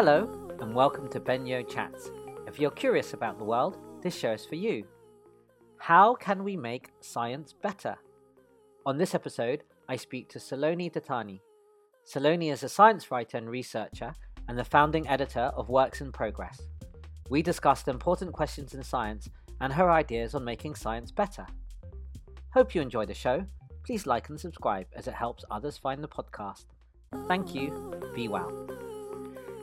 Hello, and welcome to Ben Yeoh Chats. If you're curious about the world, this show is for you. How can we make science better? On this episode, I speak to Saloni Dattani. Saloni is a science writer and researcher and the founding editor of Works in Progress. We discussed important questions in science and her ideas on making science better. Hope you enjoy the show. Please like and subscribe as it helps others find the podcast. Thank you. Be well.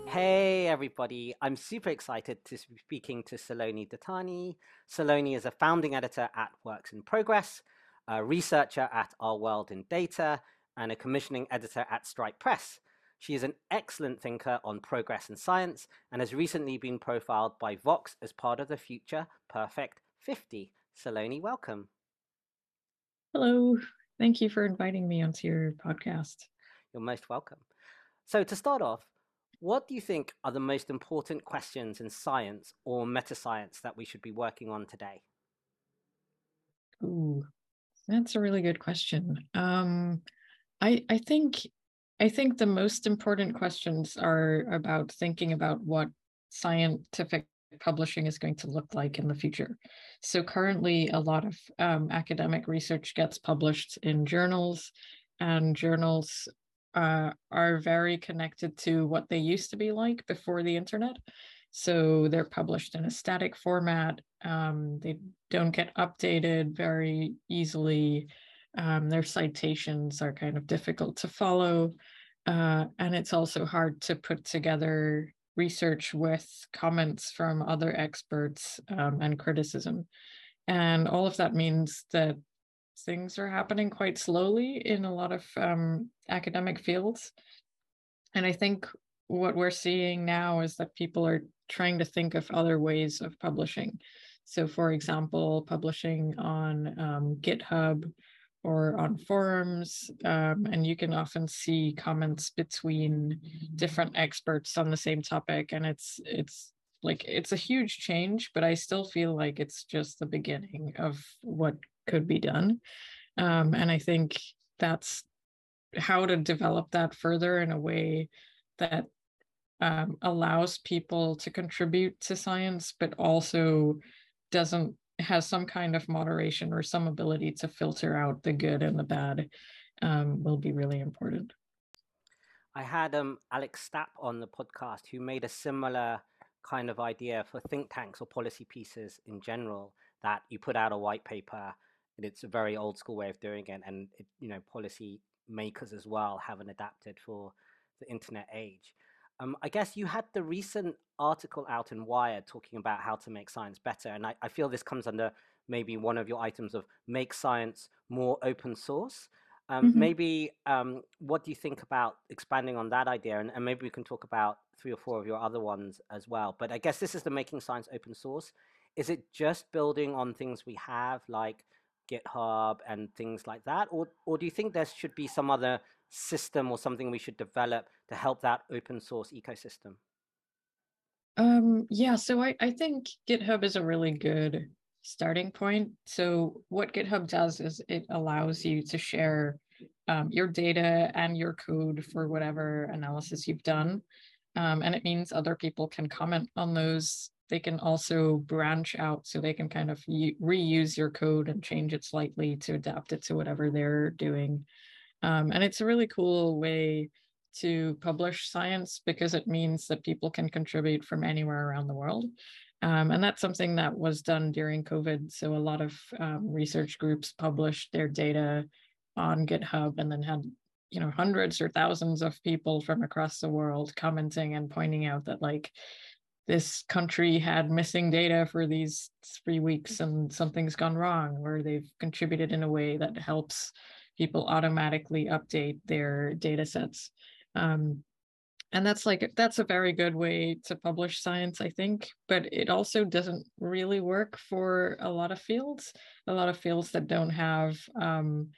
Hey everybody, I'm super excited to be speaking to Saloni Dattani. Saloni is a founding editor at Works in Progress, a researcher at Our World in Data, and a commissioning editor at Stripe Press. She is an excellent thinker on progress in science and has recently been profiled by Vox as part of the Future Perfect 50. Saloni, welcome. Hello. Thank you for inviting me onto your podcast. You're most welcome. So, to start off, what do you think are the most important questions in science or meta science that we should be working on today? Ooh, that's a really good question. Um, I I think I think the most important questions are about thinking about what scientific publishing is going to look like in the future. So currently, a lot of um, academic research gets published in journals, and journals uh, are very connected to what they used to be like before the internet. So they're published in a static format. Um, they don't get updated very easily. Um, their citations are kind of difficult to follow. Uh, and it's also hard to put together research with comments from other experts um, and criticism. And all of that means that things are happening quite slowly in a lot of um, academic fields. And I think what we're seeing now is that people are trying to think of other ways of publishing. So, for example, publishing on um, GitHub or on forums, um, and you can often see comments between different experts on the same topic, and it's it's like it's a huge change, but I still feel like it's just the beginning of what could be done. Um, and I think that's how to develop that further in a way that um, allows people to contribute to science, but also doesn't has some kind of moderation or some ability to filter out the good and the bad um, will be really important. I had um, Alec Stapp on the podcast who made a similar kind of idea for think tanks or policy pieces in general that you put out a white paper and it's a very old school way of doing it and it, you know policy makers as well haven't adapted for the internet age. Um, i guess you had the recent article out in wired talking about how to make science better and I, I feel this comes under maybe one of your items of make science more open source. Um, mm-hmm. maybe um, what do you think about expanding on that idea? And, and maybe we can talk about three or four of your other ones as well but i guess this is the making science open source. Is it just building on things we have like GitHub and things like that? Or, or do you think there should be some other system or something we should develop to help that open source ecosystem? Um, yeah, so I, I think GitHub is a really good starting point. So what GitHub does is it allows you to share um, your data and your code for whatever analysis you've done. Um, and it means other people can comment on those they can also branch out so they can kind of reuse your code and change it slightly to adapt it to whatever they're doing. Um, and it's a really cool way to publish science because it means that people can contribute from anywhere around the world. Um, and that's something that was done during COVID. So a lot of um, research groups published their data on GitHub and then had you know hundreds or thousands of people from across the world commenting and pointing out that like this country had missing data for these three weeks and something's gone wrong, where they've contributed in a way that helps people automatically update their data sets. Um, and that's like that's a very good way to publish science i think but it also doesn't really work for a lot of fields a lot of fields that don't have um,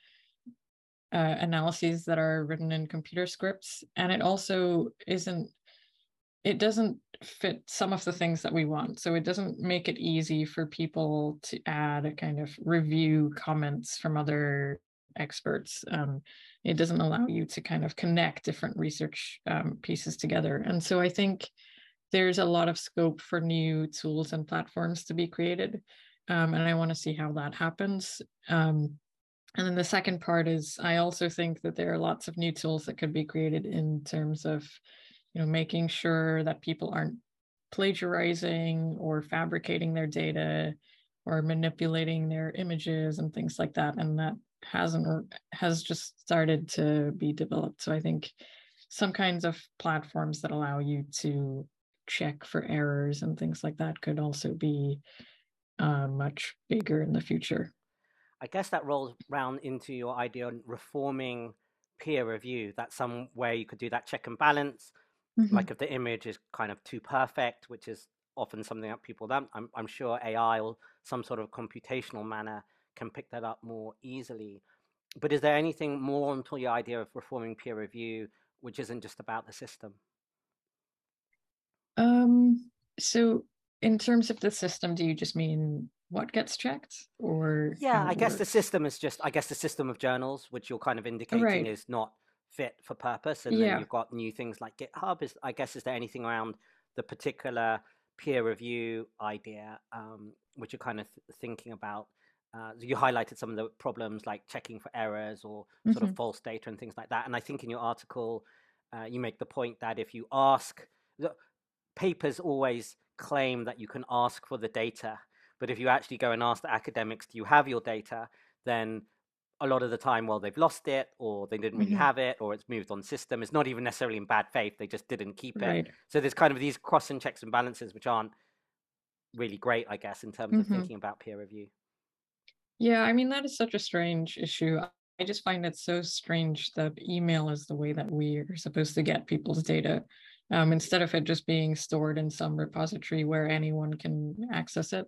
uh, analyses that are written in computer scripts and it also isn't it doesn't fit some of the things that we want. So it doesn't make it easy for people to add a kind of review comments from other experts. Um, it doesn't allow you to kind of connect different research um, pieces together. And so I think there's a lot of scope for new tools and platforms to be created. Um, and I want to see how that happens. Um, and then the second part is I also think that there are lots of new tools that could be created in terms of, you know, making sure that people aren't plagiarizing or fabricating their data or manipulating their images and things like that. And that hasn't has just started to be developed. So I think some kinds of platforms that allow you to check for errors and things like that could also be uh, much bigger in the future. I guess that rolls round into your idea on reforming peer review. That's some way you could do that check and balance. Mm-hmm. Like if the image is kind of too perfect, which is often something that people don't, I'm, I'm sure AI or some sort of computational manner can pick that up more easily. But is there anything more onto your idea of reforming peer review, which isn't just about the system? Um, so in terms of the system, do you just mean what gets checked or yeah i guess works? the system is just i guess the system of journals which you're kind of indicating right. is not fit for purpose and yeah. then you've got new things like github is i guess is there anything around the particular peer review idea um, which you're kind of th- thinking about uh, you highlighted some of the problems like checking for errors or mm-hmm. sort of mm-hmm. false data and things like that and i think in your article uh, you make the point that if you ask the papers always claim that you can ask for the data but if you actually go and ask the academics, do you have your data? Then a lot of the time, well, they've lost it or they didn't really mm-hmm. have it or it's moved on system. It's not even necessarily in bad faith. They just didn't keep right. it. So there's kind of these cross and checks and balances, which aren't really great, I guess, in terms mm-hmm. of thinking about peer review. Yeah, I mean, that is such a strange issue. I just find it so strange that email is the way that we are supposed to get people's data um, instead of it just being stored in some repository where anyone can access it.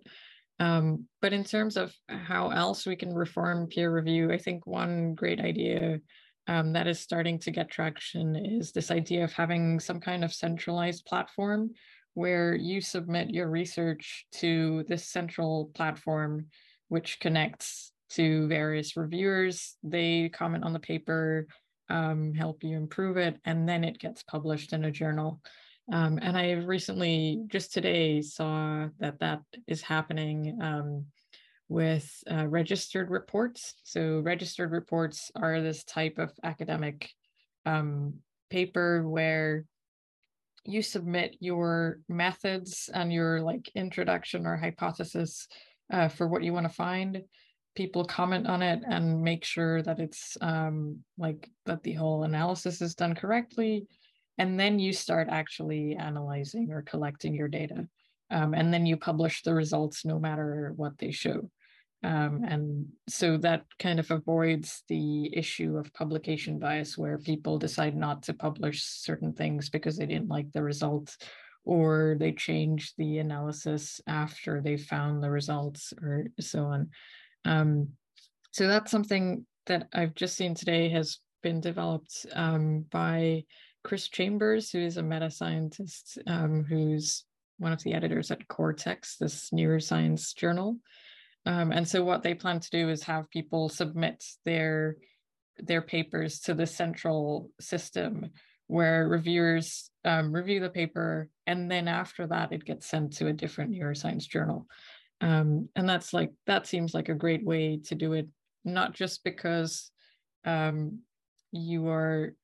Um, but in terms of how else we can reform peer review, I think one great idea um, that is starting to get traction is this idea of having some kind of centralized platform where you submit your research to this central platform, which connects to various reviewers. They comment on the paper, um, help you improve it, and then it gets published in a journal. Um, and I recently, just today, saw that that is happening um, with uh, registered reports. So, registered reports are this type of academic um, paper where you submit your methods and your like introduction or hypothesis uh, for what you want to find people comment on it and make sure that it's um, like that the whole analysis is done correctly and then you start actually analyzing or collecting your data um, and then you publish the results no matter what they show. Um, and so that kind of avoids the issue of publication bias where people decide not to publish certain things because they didn't like the results or they change the analysis after they found the results or so on. Um, so that's something that i've just seen today has been developed um, by Chris Chambers, who is a meta scientist um, who's one of the editors at Cortex, this neuroscience journal. Um, and so what they plan to do is have people submit their their papers to the central system where reviewers um, review the paper and then after that it gets sent to a different neuroscience journal um, and that's like that seems like a great way to do it not just because um, you are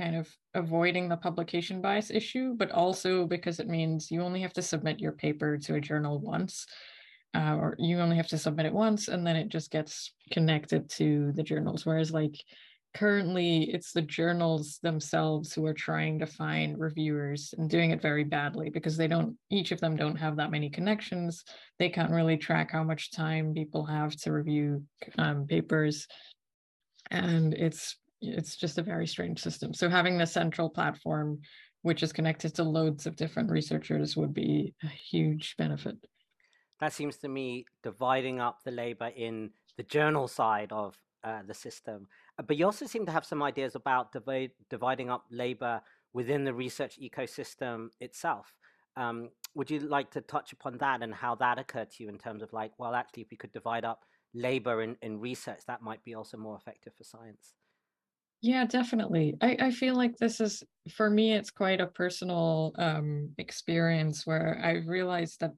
kind of avoiding the publication bias issue, but also because it means you only have to submit your paper to a journal once, uh, or you only have to submit it once, and then it just gets connected to the journals. Whereas, like, currently, it's the journals themselves who are trying to find reviewers and doing it very badly because they don't, each of them don't have that many connections. They can't really track how much time people have to review um, papers. And it's it's just a very strange system. So having the central platform, which is connected to loads of different researchers, would be a huge benefit. That seems to me dividing up the labor in the journal side of uh, the system. Uh, but you also seem to have some ideas about divide, dividing up labor within the research ecosystem itself. Um, would you like to touch upon that and how that occurred to you in terms of like, well, actually, if we could divide up labor in, in research, that might be also more effective for science. Yeah, definitely. I, I feel like this is, for me, it's quite a personal um, experience where I realized that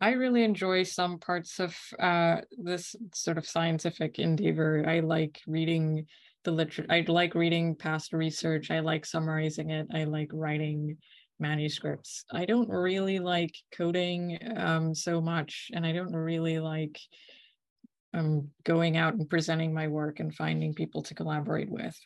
I really enjoy some parts of uh, this sort of scientific endeavor. I like reading the literature. I like reading past research. I like summarizing it. I like writing manuscripts. I don't really like coding um, so much, and I don't really like um, going out and presenting my work and finding people to collaborate with.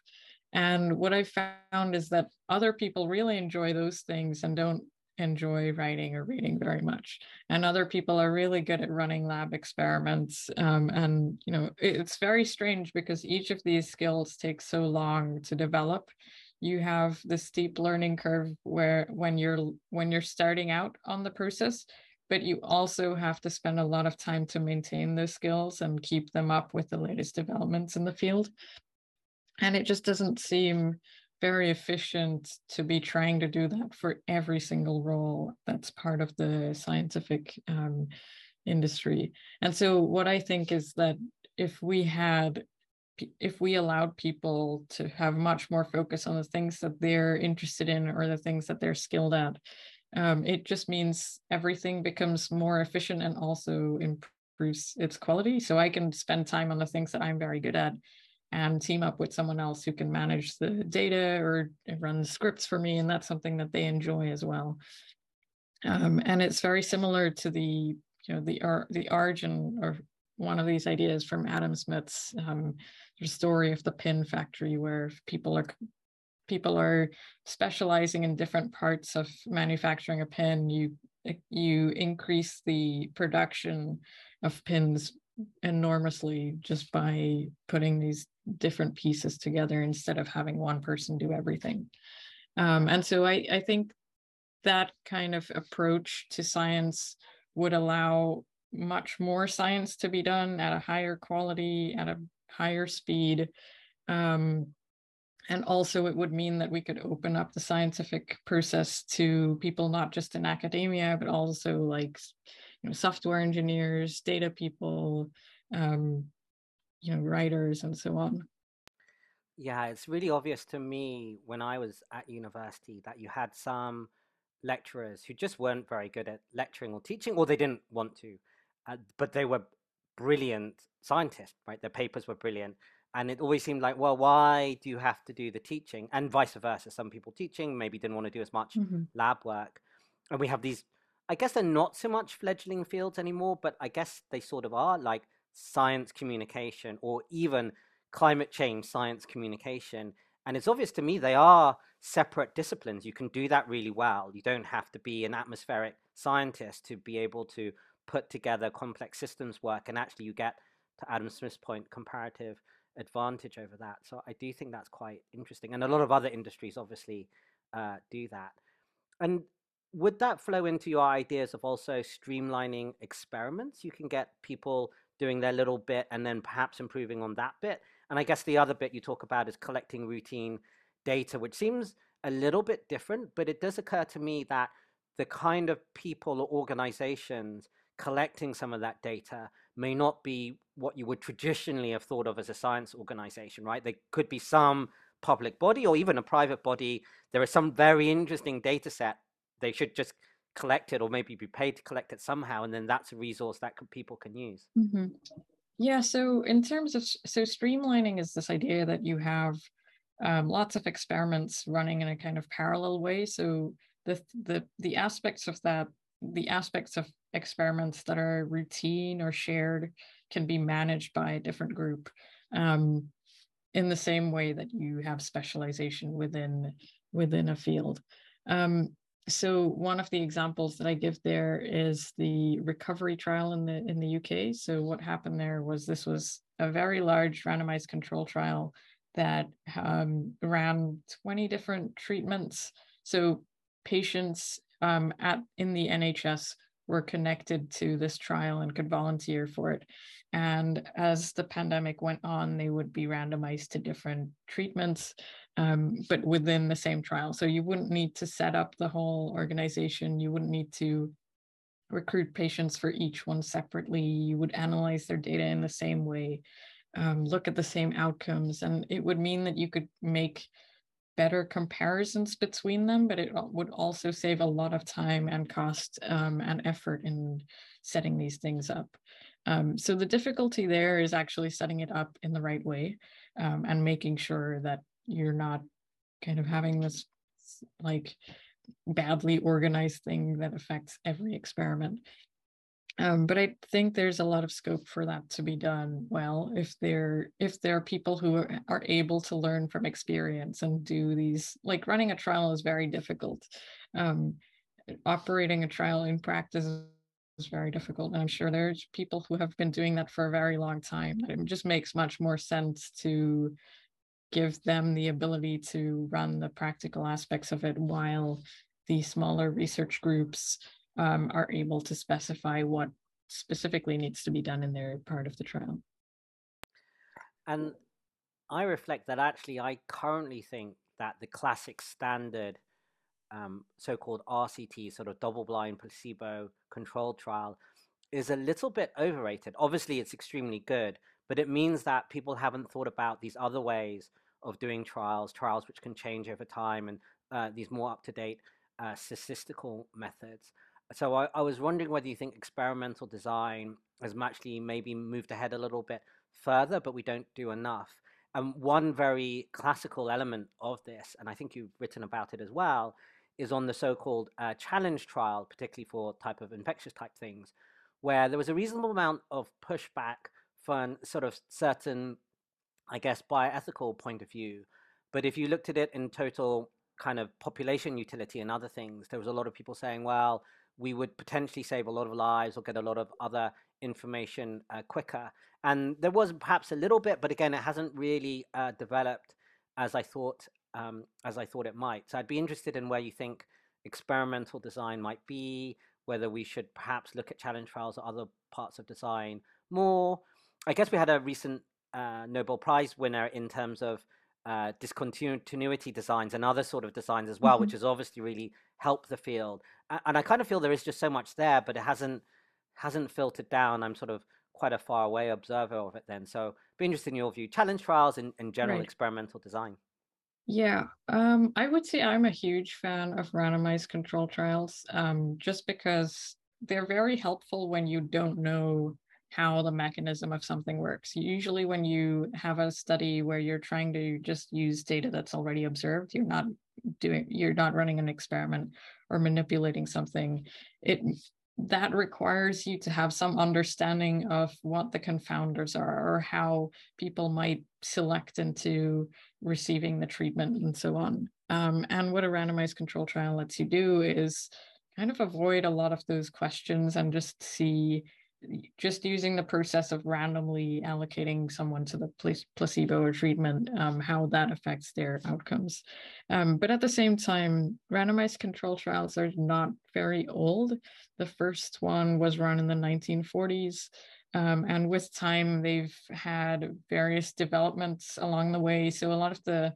And what I found is that other people really enjoy those things and don't enjoy writing or reading very much. And other people are really good at running lab experiments. Um, and, you know, it's very strange because each of these skills takes so long to develop. You have the steep learning curve where when you're when you're starting out on the process, but you also have to spend a lot of time to maintain those skills and keep them up with the latest developments in the field. And it just doesn't seem very efficient to be trying to do that for every single role that's part of the scientific um, industry. And so, what I think is that if we had if we allowed people to have much more focus on the things that they're interested in or the things that they're skilled at, um, it just means everything becomes more efficient and also improves its quality. So I can spend time on the things that I'm very good at and team up with someone else who can manage the data or run scripts for me. And that's something that they enjoy as well. Um, and it's very similar to the, you know, the, the origin or one of these ideas from Adam Smith's um, story of the pin factory, where people are people are specializing in different parts of manufacturing a pin. You you increase the production of pins enormously just by putting these different pieces together instead of having one person do everything. Um, and so I, I think that kind of approach to science would allow much more science to be done at a higher quality, at a higher speed. Um, and also, it would mean that we could open up the scientific process to people not just in academia, but also like you know, software engineers, data people, um, you know, writers, and so on. Yeah, it's really obvious to me when I was at university that you had some lecturers who just weren't very good at lecturing or teaching, or they didn't want to, uh, but they were brilliant scientists, right? Their papers were brilliant. And it always seemed like, well, why do you have to do the teaching? And vice versa. Some people teaching maybe didn't want to do as much mm-hmm. lab work. And we have these, I guess they're not so much fledgling fields anymore, but I guess they sort of are like science communication or even climate change science communication. And it's obvious to me they are separate disciplines. You can do that really well. You don't have to be an atmospheric scientist to be able to put together complex systems work. And actually, you get, to Adam Smith's point, comparative advantage over that. So I do think that's quite interesting. And a lot of other industries obviously uh, do that. And would that flow into your ideas of also streamlining experiments? You can get people doing their little bit and then perhaps improving on that bit. And I guess the other bit you talk about is collecting routine data, which seems a little bit different, but it does occur to me that the kind of people or organizations collecting some of that data may not be what you would traditionally have thought of as a science organization, right? There could be some public body or even a private body. There is some very interesting data set. They should just collect it or maybe be paid to collect it somehow. And then that's a resource that people can use. Mm-hmm. Yeah. So, in terms of so streamlining is this idea that you have um, lots of experiments running in a kind of parallel way. So the the the aspects of that, the aspects of experiments that are routine or shared can be managed by a different group. Um, in the same way that you have specialization within within a field. Um, so one of the examples that I give there is the recovery trial in the in the UK. So what happened there was this was a very large randomized control trial that um, ran 20 different treatments. So patients um, at in the NHS were connected to this trial and could volunteer for it. And as the pandemic went on, they would be randomized to different treatments um, but within the same trial. So you wouldn't need to set up the whole organization. You wouldn't need to recruit patients for each one separately. You would analyze their data in the same way, um, look at the same outcomes, and it would mean that you could make better comparisons between them, but it would also save a lot of time and cost um, and effort in setting these things up. Um, so the difficulty there is actually setting it up in the right way um, and making sure that you're not kind of having this like badly organized thing that affects every experiment. Um, but I think there's a lot of scope for that to be done well if there if there are people who are, are able to learn from experience and do these like running a trial is very difficult. Um, operating a trial in practice is very difficult, and I'm sure there's people who have been doing that for a very long time. It just makes much more sense to give them the ability to run the practical aspects of it while the smaller research groups um, are able to specify what specifically needs to be done in their part of the trial. And I reflect that actually, I currently think that the classic standard um, so called RCT, sort of double blind placebo controlled trial, is a little bit overrated. Obviously, it's extremely good, but it means that people haven't thought about these other ways of doing trials, trials which can change over time, and uh, these more up to date uh, statistical methods. So I, I, was wondering whether you think experimental design has actually maybe moved ahead a little bit further, but we don't do enough. And one very classical element of this, and I think you've written about it as well, is on the so-called uh, challenge trial, particularly for type of infectious type things, where there was a reasonable amount of pushback from sort of certain, I guess, bioethical point of view. But if you looked at it in total kind of population utility and other things, there was a lot of people saying, well, we would potentially save a lot of lives or get a lot of other information uh, quicker. And there was perhaps a little bit, but again, it hasn't really uh, developed as I thought um, as I thought it might. So I'd be interested in where you think experimental design might be, whether we should perhaps look at challenge trials or other parts of design more. I guess we had a recent uh, Nobel Prize winner in terms of uh, discontinuity designs and other sort of designs as well, mm-hmm. which has obviously really helped the field. And I kind of feel there is just so much there, but it hasn't hasn't filtered down. I'm sort of quite a far away observer of it then. So be interested in your view. Challenge trials and, and general right. experimental design. Yeah, um, I would say I'm a huge fan of randomized control trials, um, just because they're very helpful when you don't know how the mechanism of something works. Usually, when you have a study where you're trying to just use data that's already observed, you're not doing, you're not running an experiment or manipulating something. It that requires you to have some understanding of what the confounders are or how people might select into receiving the treatment and so on. Um, and what a randomized control trial lets you do is kind of avoid a lot of those questions and just see just using the process of randomly allocating someone to the placebo or treatment, um, how that affects their outcomes. Um, but at the same time, randomized control trials are not very old. The first one was run in the 1940s. Um, and with time, they've had various developments along the way. So a lot of the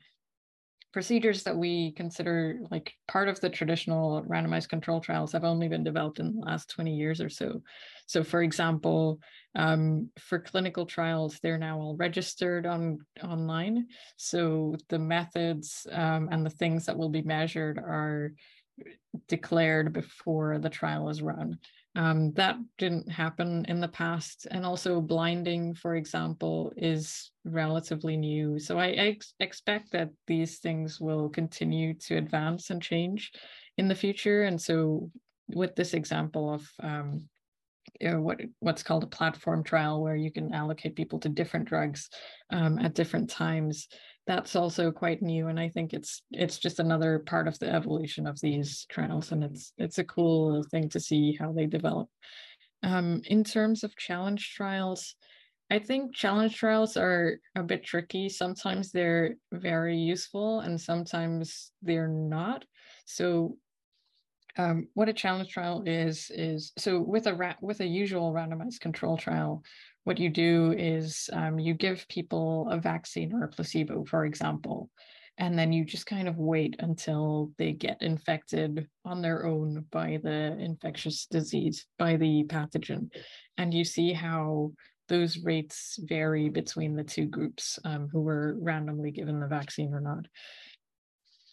procedures that we consider like part of the traditional randomized control trials have only been developed in the last 20 years or so. So for example, um, for clinical trials, they're now all registered on online. So the methods um, and the things that will be measured are declared before the trial is run. Um, that didn't happen in the past. And also, blinding, for example, is relatively new. So I, ex- expect that these things will continue to advance and change in the future. And so, with this example of um, you know, what what's called a platform trial, where you can allocate people to different drugs um, at different times, that's also quite new and i think it's it's just another part of the evolution of these trials and it's it's a cool thing to see how they develop. Um, in terms of challenge trials i think challenge trials are a bit tricky. Sometimes they're very useful and sometimes they're not. So um, what a challenge trial is is so with a ra- with a usual randomized control trial what you do is um, you give people a vaccine or a placebo, for example, and then you just kind of wait until they get infected on their own by the infectious disease by the pathogen and you see how those rates vary between the two groups um, who were randomly given the vaccine or not.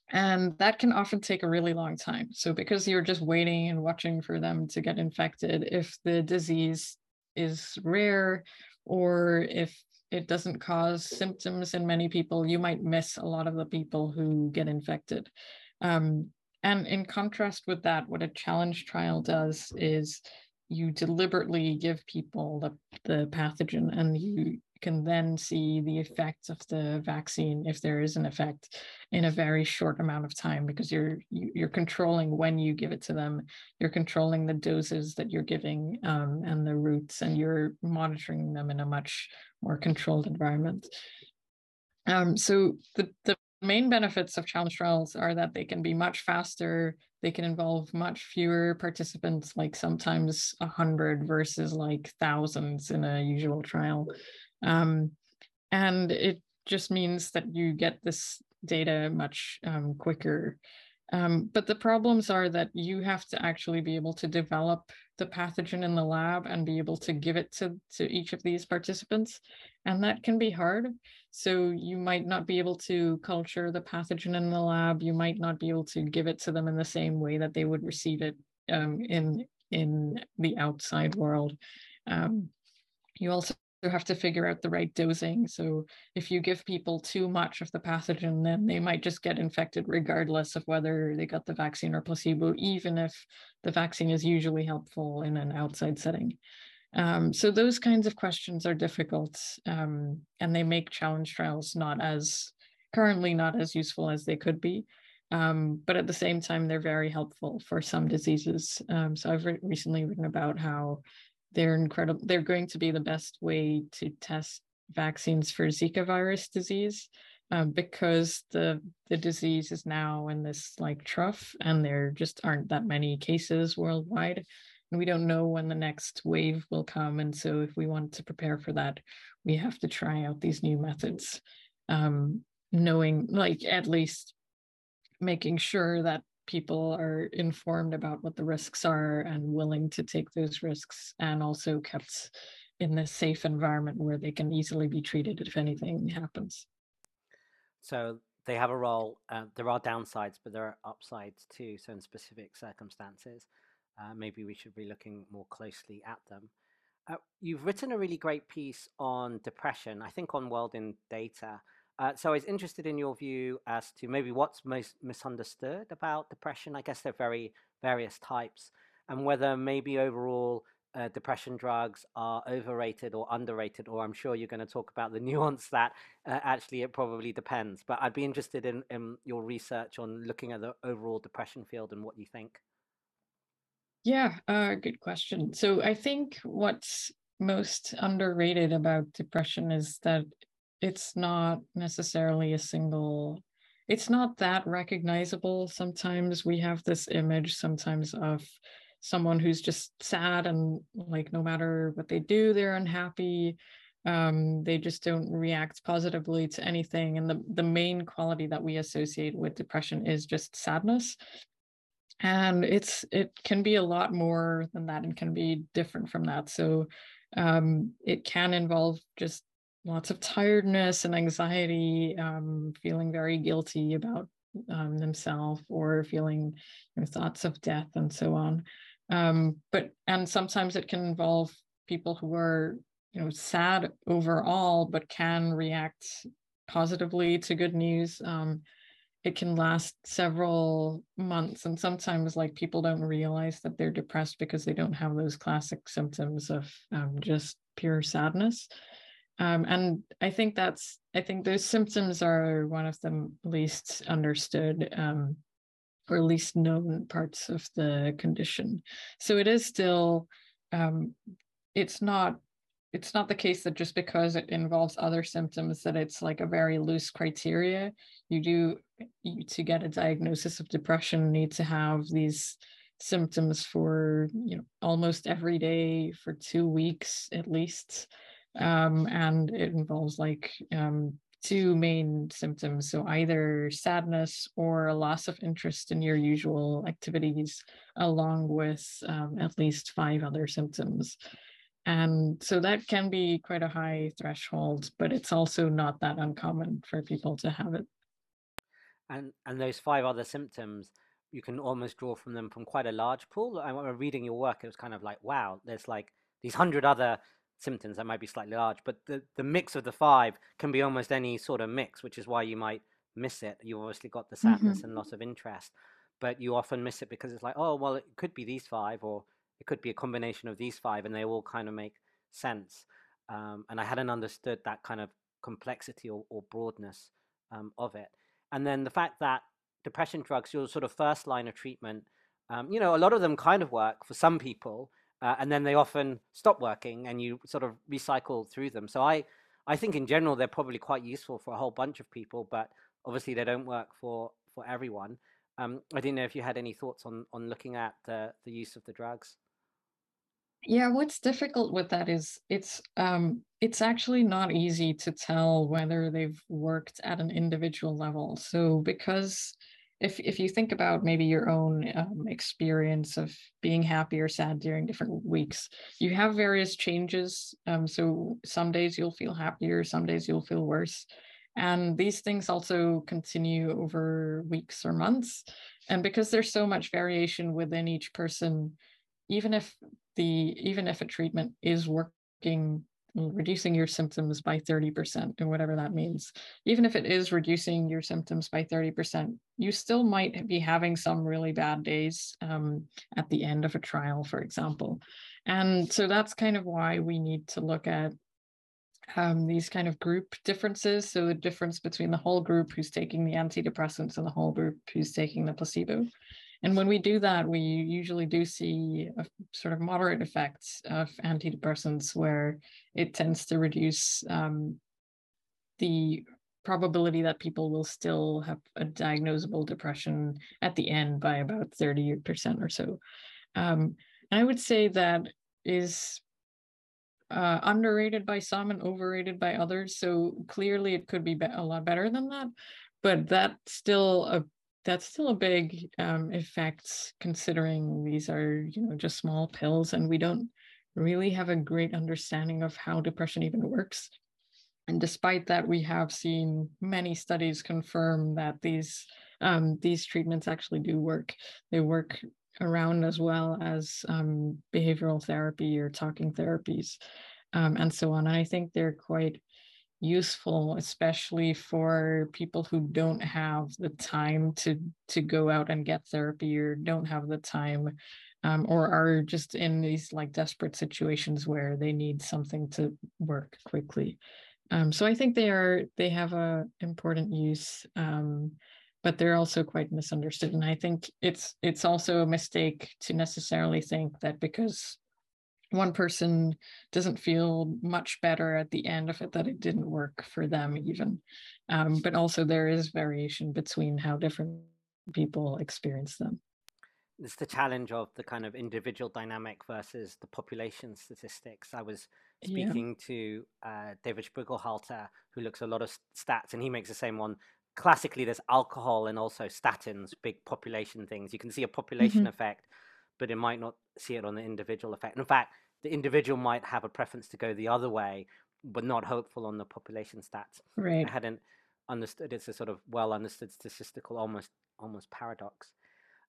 And that can often take a really long time. So because you're just waiting and watching for them to get infected if the disease is rare or if it doesn't cause symptoms in many people, you might miss a lot of the people who get infected. Um, and in contrast with that, what a challenge trial does is you deliberately give people the, the pathogen and you can then see the effects of the vaccine if there is an effect in a very short amount of time because you're you're controlling when you give it to them. You're controlling the doses that you're giving um, and the routes and you're monitoring them in a much more controlled environment. Um, so the, the main benefits of challenge trials are that they can be much faster they can involve much fewer participants like sometimes a hundred versus like thousands in a usual trial um, and it just means that you get this data much um, quicker. Um, but the problems are that you have to actually be able to develop the pathogen in the lab and be able to give it to, to each of these participants. And that can be hard. So you might not be able to culture the pathogen in the lab. You might not be able to give it to them in the same way that they would receive it um, in, in the outside world. Um, you also have to figure out the right dosing. So if you give people too much of the pathogen, then they might just get infected regardless of whether they got the vaccine or placebo, even if the vaccine is usually helpful in an outside setting. Um, so those kinds of questions are difficult um, and they make challenge trials not as currently not as useful as they could be. Um, but at the same time, they're very helpful for some diseases. Um, so I've re- recently written about how they're incredible. They're going to be the best way to test vaccines for Zika virus disease um, because the the disease is now in this like trough, and there just aren't that many cases worldwide, and we don't know when the next wave will come. And so, if we want to prepare for that, we have to try out these new methods, um, knowing like at least making sure that people are informed about what the risks are and willing to take those risks and also kept in this safe environment where they can easily be treated if anything happens. So they have a role. Uh, there are downsides, but there are upsides too. So in specific circumstances, uh, maybe we should be looking more closely at them. Uh, you've written a really great piece on depression, I think on World in Data, uh, so I was interested in your view as to maybe what's most misunderstood about depression. I guess there are very various types, and whether maybe overall uh, depression drugs are overrated or underrated, or I'm sure you're going to talk about the nuance that uh, actually it probably depends. But I'd be interested in, in your research on looking at the overall depression field and what you think. Yeah, uh, good question. So I think what's most underrated about depression is that it's not necessarily a single it's not that recognizable. Sometimes we have this image sometimes of someone who's just sad and like no matter what they do they're unhappy. Um, they just don't react positively to anything. And the, the main quality that we associate with depression is just sadness. And it's it can be a lot more than that and can be different from that. So um, it can involve just lots of tiredness and anxiety, um, feeling very guilty about um, themselves or feeling you know, thoughts of death and so on. Um, but and sometimes it can involve people who are you know sad overall, but can react positively to good news. Um, it can last several months, and sometimes like people don't realize that they're depressed because they don't have those classic symptoms of um, just pure sadness. Um, and I think that's, I think those symptoms are one of the least understood um, or least known parts of the condition. So it is still, um, it's not, it's not the case that just because it involves other symptoms that it's like a very loose criteria. You do, you, to get a diagnosis of depression, need to have these symptoms for, you know, almost every day for two weeks at least um, and it involves like um, two main symptoms. So either sadness or a loss of interest in your usual activities, along with um, at least five other symptoms. And so that can be quite a high threshold, but it's also not that uncommon for people to have it. And and those five other symptoms, you can almost draw from them from quite a large pool. I remember reading your work; it was kind of like, wow, there's like these hundred other symptoms that might be slightly large, but the, the mix of the five can be almost any sort of mix, which is why you might miss it. You've obviously got the sadness mm-hmm. and loss of interest, but you often miss it because it's like, oh, well, it could be these five, or it could be a combination of these five, and they all kind of make sense. Um, and I hadn't understood that kind of complexity or, or broadness um, of it. And then the fact that depression drugs, your sort of first line of treatment, um, you know, a lot of them kind of work for some people, uh, and then they often stop working and you sort of recycle through them. So I, I think in general they're probably quite useful for a whole bunch of people, but obviously they don't work for for everyone. Um, I didn't know if you had any thoughts on on looking at the the use of the drugs. Yeah, what's difficult with that is it's um it's actually not easy to tell whether they've worked at an individual level. So because if if you think about maybe your own um, experience of being happy or sad during different weeks you have various changes um, so some days you'll feel happier some days you'll feel worse and these things also continue over weeks or months and because there's so much variation within each person even if the even if a treatment is working reducing your symptoms by 30% or whatever that means. Even if it is reducing your symptoms by 30%, you still might be having some really bad days um, at the end of a trial, for example. And so that's kind of why we need to look at um, these kind of group differences. So the difference between the whole group who's taking the antidepressants and the whole group who's taking the placebo. And when we do that, we usually do see a sort of moderate effects of antidepressants where it tends to reduce um, the probability that people will still have a diagnosable depression at the end by about 30% or so. Um, and I would say that is uh, underrated by some and overrated by others. So clearly it could be, be a lot better than that, but that's still a that's still a big um, effect considering these are you know just small pills and we don't really have a great understanding of how depression even works. And despite that we have seen many studies confirm that these um, these treatments actually do work. They work around as well as um, behavioral therapy or talking therapies um, and so on. And i think they're quite useful especially for people who don't have the time to to go out and get therapy or don't have the time um, or are just in these like desperate situations where they need something to work quickly. Um, so i think they are they have a important use um, but they're also quite misunderstood and i think it's it's also a mistake to necessarily think that because one person doesn't feel much better at the end of it that it didn't work for them even. Um, but also there is variation between how different people experience them. It's the challenge of the kind of individual dynamic versus the population statistics. I was speaking yeah. to uh, david spiegelhalter who looks a lot of stats and he makes the same one. Classically there's alcohol and also statins big population things. You can see a population mm-hmm. effect but it might not see it on the individual effect. In fact, the individual might have a preference to go the other way, but not hopeful on the population stats. Right. I hadn't understood. It's a sort of well understood statistical almost almost paradox.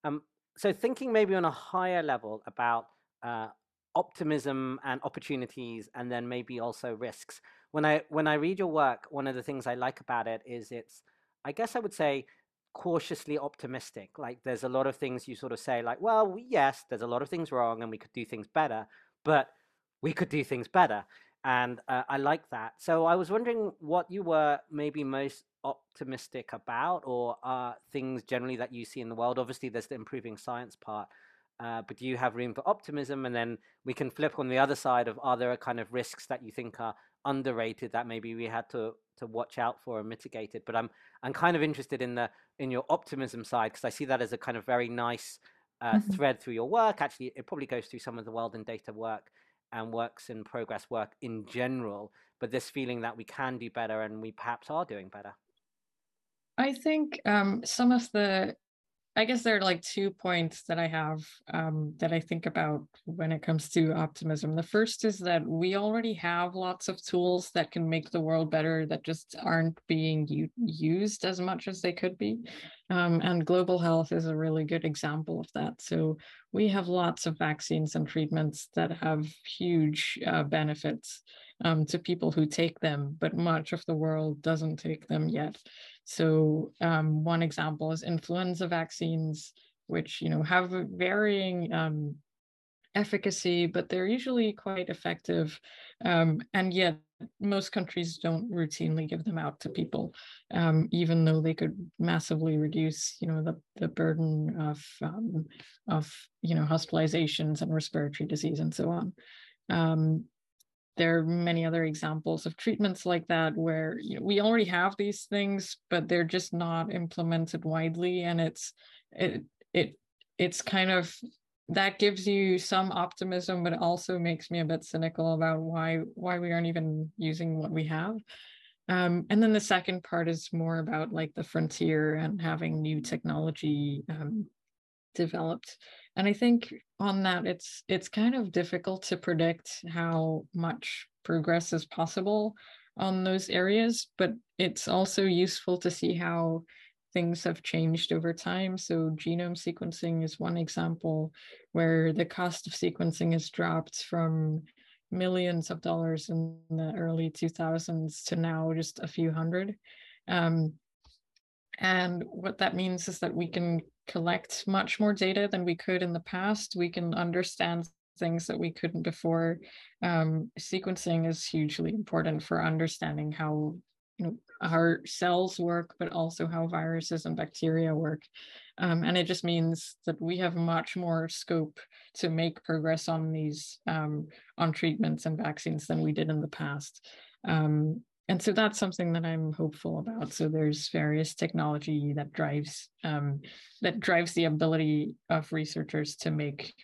Um, so thinking maybe on a higher level about uh, optimism and opportunities, and then maybe also risks. When I when I read your work, one of the things I like about it is it's, I guess I would say, cautiously optimistic. Like there's a lot of things you sort of say, like, well, yes, there's a lot of things wrong, and we could do things better, but we could do things better. And uh, I like that. So I was wondering what you were maybe most optimistic about, or uh, things generally that you see in the world. Obviously, there's the improving science part. Uh, but do you have room for optimism? And then we can flip on the other side of are there kind of risks that you think are underrated that maybe we had to to watch out for and mitigate it. But I'm I'm kind of interested in the in your optimism side because I see that as a kind of very nice uh, mm-hmm. thread through your work. Actually, it probably goes through some of the World in Data work and works in progress work in general, but this feeling that we can do better and we perhaps are doing better? I think um, some of the I guess there are like two points that I have um, that I think about when it comes to optimism. The first is that we already have lots of tools that can make the world better that just aren't being u- used as much as they could be. Um, and global health is a really good example of that. So we have lots of vaccines and treatments that have huge uh, benefits um, to people who take them, but much of the world doesn't take them yet. So um, one example is influenza vaccines, which you know have varying um, efficacy, but they're usually quite effective, um, and yet most countries don't routinely give them out to people, um, even though they could massively reduce, you know, the the burden of um, of you know hospitalizations and respiratory disease and so on. Um, there are many other examples of treatments like that where you know, we already have these things but they're just not implemented widely and it's it it it's kind of that gives you some optimism but also makes me a bit cynical about why why we aren't even using what we have. Um, and then the second part is more about like the frontier and having new technology um, developed. And i think on that it's it's kind of difficult to predict how much progress is possible on those areas but it's also useful to see how things have changed over time. So genome sequencing is one example where the cost of sequencing has dropped from millions of dollars in the early 2000s to now just a few hundred. Um, and what that means is that we can collect much more data than we could in the past. We can understand things that we couldn't before. Um, sequencing is hugely important for understanding how you know our cells work, but also how viruses and bacteria work. Um, and it just means that we have much more scope to make progress on these um, on treatments and vaccines than we did in the past. Um, and so that's something that i'm hopeful about. So there's various technology that drives um, that drives the ability of researchers to make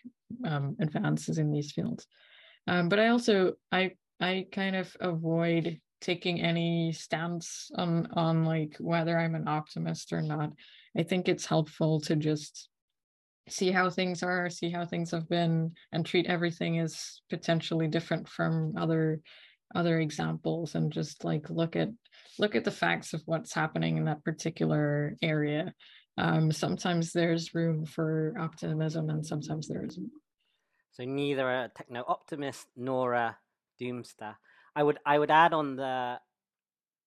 um, advances in these fields. Um, but i also i i kind of avoid taking any stance on on like whether i'm an optimist or not. I think it's helpful to just see how things are see how things have been and treat everything as potentially different from other other examples and just like look at look at the facts of what's happening in that particular area. Um, sometimes there's room for optimism and sometimes there isn't. So neither a techno optimist nor a doomster. I would i would add on the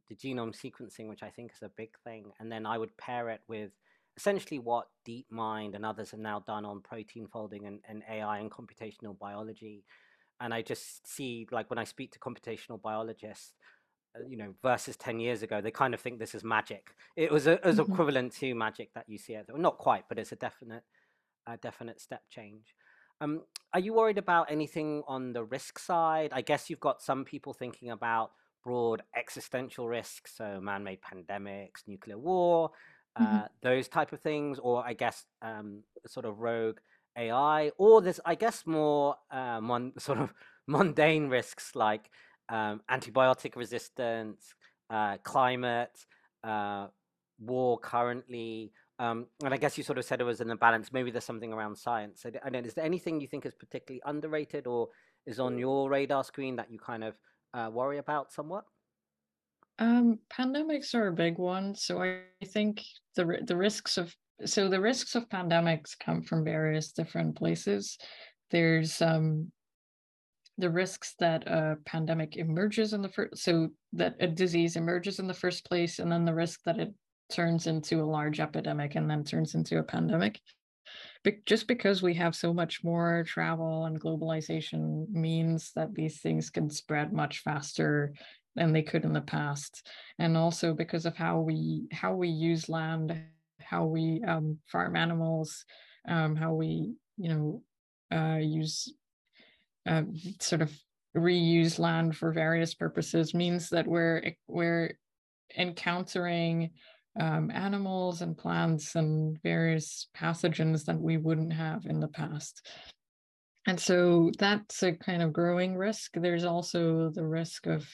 the genome sequencing which i think is a big thing and then i would pair it with essentially what deepmind and others have now done on protein folding and, and ai and computational biology and I just see like when I speak to computational biologists, uh, you know, versus ten years ago, they kind of think this is magic. It was a, as mm-hmm. equivalent to magic that you see it, well, not quite, but it's a definite, a definite step change. Um, are you worried about anything on the risk side? I guess you've got some people thinking about broad existential risks, so man-made pandemics, nuclear war, uh, mm-hmm. those type of things, or I guess um, sort of rogue AI, or there's, I guess, more uh, sort of mundane risks like um, antibiotic resistance, uh, climate, uh, war currently. Um, and I guess you sort of said it was in the balance. Maybe there's something around science. I don't, is there anything you think is particularly underrated or is on your radar screen that you kind of uh, worry about somewhat? Um, pandemics are a big one. So I think the the risks of so the risks of pandemics come from various different places. There's um, the risks that a pandemic emerges in the first, so that a disease emerges in the first place, and then the risk that it turns into a large epidemic and then turns into a pandemic. But just because we have so much more travel and globalization means that these things can spread much faster than they could in the past and also because of how we how we use land how we um, farm animals, um, how we, you know, uh, use uh, sort of reuse land for various purposes means that we're we're encountering um, animals and plants and various pathogens that we wouldn't have in the past. and so that's a kind of growing risk. There's also the risk of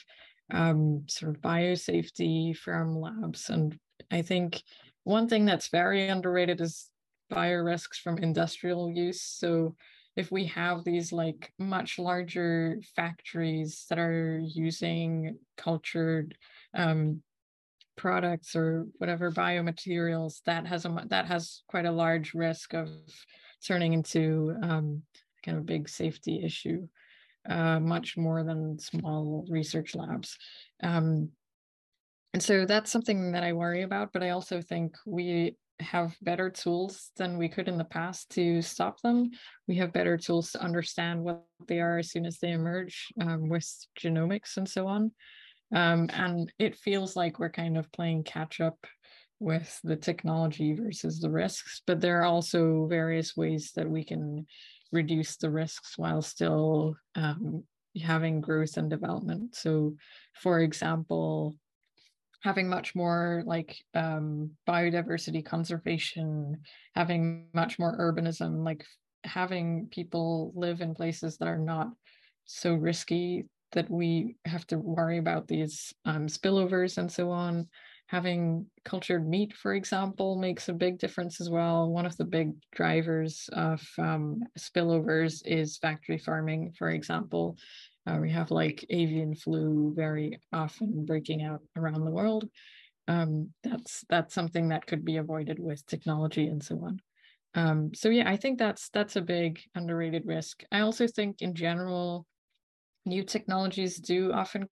um, sort of biosafety from labs. And I think one thing that's very underrated is bio risks from industrial use. So if we have these like much larger factories that are using cultured um, products or whatever biomaterials, that has a that has quite a large risk of turning into um, kind of big safety issue, uh, much more than small research labs. Um, and so that's something that I worry about, but I also think we have better tools than we could in the past to stop them. We have better tools to understand what they are as soon as they emerge um, with genomics and so on. Um, and it feels like we're kind of playing catch up with the technology versus the risks, but there are also various ways that we can reduce the risks while still um, having growth and development. So, for example, having much more like um, biodiversity conservation, having much more urbanism, like having people live in places that are not so risky that we have to worry about these um, spillovers and so on having cultured meat, for example, makes a big difference as well. One of the big drivers of um, spillovers is factory farming, for example. Uh, we have like avian flu very often breaking out around the world. Um, that's that's something that could be avoided with technology and so on. Um, so yeah, I think that's that's a big underrated risk. I also think in general, new technologies do often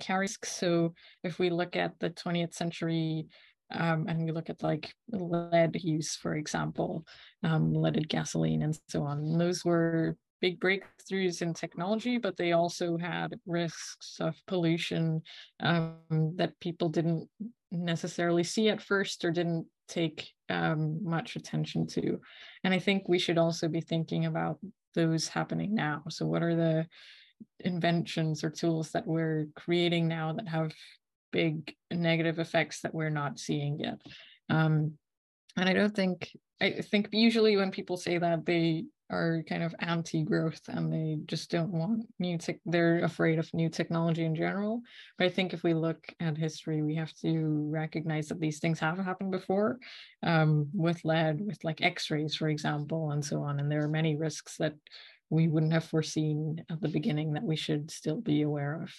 carry risks. So if we look at the 20th century um, and we look at like lead use, for example, um, leaded gasoline and so on, those were big breakthroughs in technology, but they also had risks of pollution um, that people didn't necessarily see at first or didn't take um, much attention to. And I think we should also be thinking about those happening now. So, what are the inventions or tools that we're creating now that have big negative effects that we're not seeing yet. Um, and I don't think I think usually when people say that they are kind of anti-growth and they just don't want new tech they're afraid of new technology in general but i think if we look at history we have to recognize that these things have happened before um, with lead with like x-rays for example and so on and there are many risks that we wouldn't have foreseen at the beginning that we should still be aware of.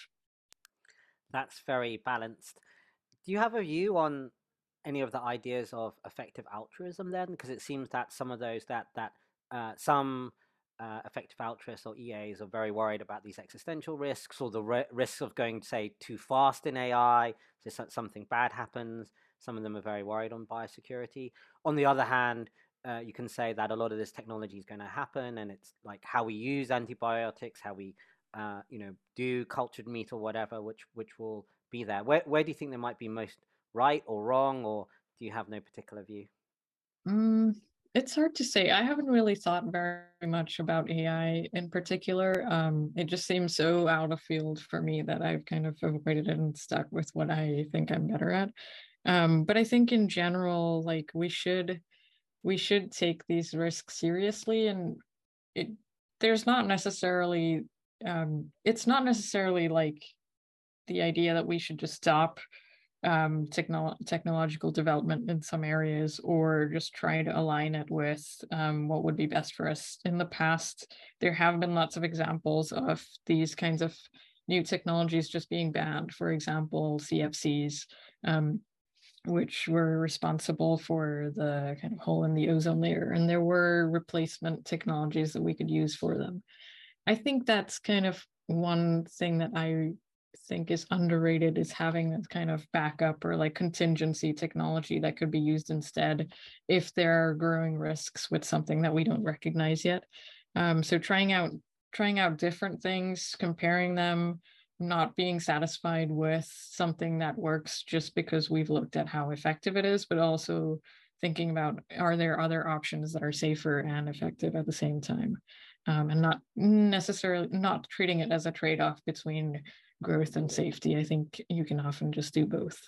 That's very balanced. Do you have a view on any of the ideas of effective altruism then? Because it seems that some of those that that uh, some uh, effective altruists or EAs are very worried about these existential risks or the risks of going, say, too fast in AI, so something bad happens. Some of them are very worried on biosecurity. On the other hand, uh, you can say that a lot of this technology is going to happen, and it's like how we use antibiotics, how we, uh, you know, do cultured meat or whatever, which which will be there. Where where do you think they might be most right or wrong, or do you have no particular view? Mm, it's hard to say. I haven't really thought very much about AI in particular. Um, it just seems so out of field for me that I've kind of avoided it and stuck with what I think I'm better at. Um, but I think in general, like we should we should take these risks seriously and it there's not necessarily um, it's not necessarily like the idea that we should just stop um, technolo- technological development in some areas or just try to align it with um, what would be best for us. In the past, there have been lots of examples of these kinds of new technologies just being banned. For example, CFCs. Um, which were responsible for the kind of hole in the ozone layer. And there were replacement technologies that we could use for them. I think that's kind of one thing that I think is underrated is having this kind of backup or like contingency technology that could be used instead if there are growing risks with something that we don't recognize yet. Um, so trying out trying out different things, comparing them, not being satisfied with something that works just because we've looked at how effective it is, but also thinking about are there other options that are safer and effective at the same time um, and not necessarily not treating it as a trade-off between growth and safety i think you can often just do both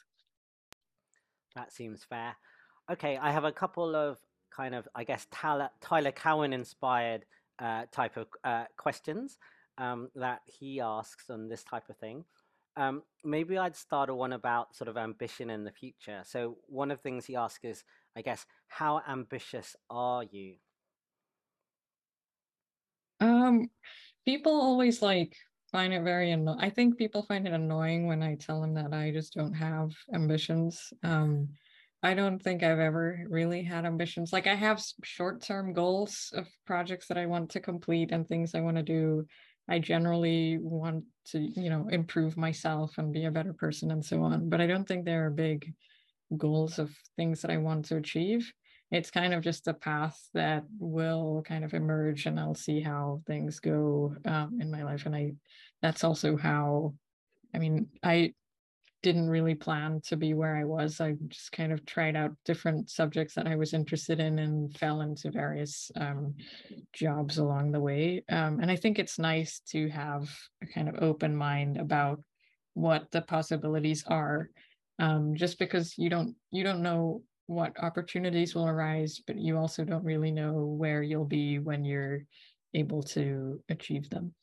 that seems fair okay i have a couple of kind of i guess tyler, tyler cowen inspired uh, type of uh, questions um, that he asks on this type of thing. Um, maybe I'd start a one about sort of ambition in the future. So one of the things he asks is, I guess, how ambitious are you? Um, people always like find it very annoying. I think people find it annoying when I tell them that I just don't have ambitions. Um, I don't think I've ever really had ambitions. Like I have short-term goals of projects that I want to complete and things I want to do. I generally want to, you know, improve myself and be a better person and so on. But I don't think there are big goals of things that I want to achieve. It's kind of just a path that will kind of emerge and I'll see how things go um, in my life. And I, that's also how, I mean, I didn't really plan to be where I was. I just kind of tried out different subjects that I was interested in and fell into various um, jobs along the way. Um, and I think it's nice to have a kind of open mind about what the possibilities are, um, just because you don't you don't know what opportunities will arise, but you also don't really know where you'll be when you're able to achieve them.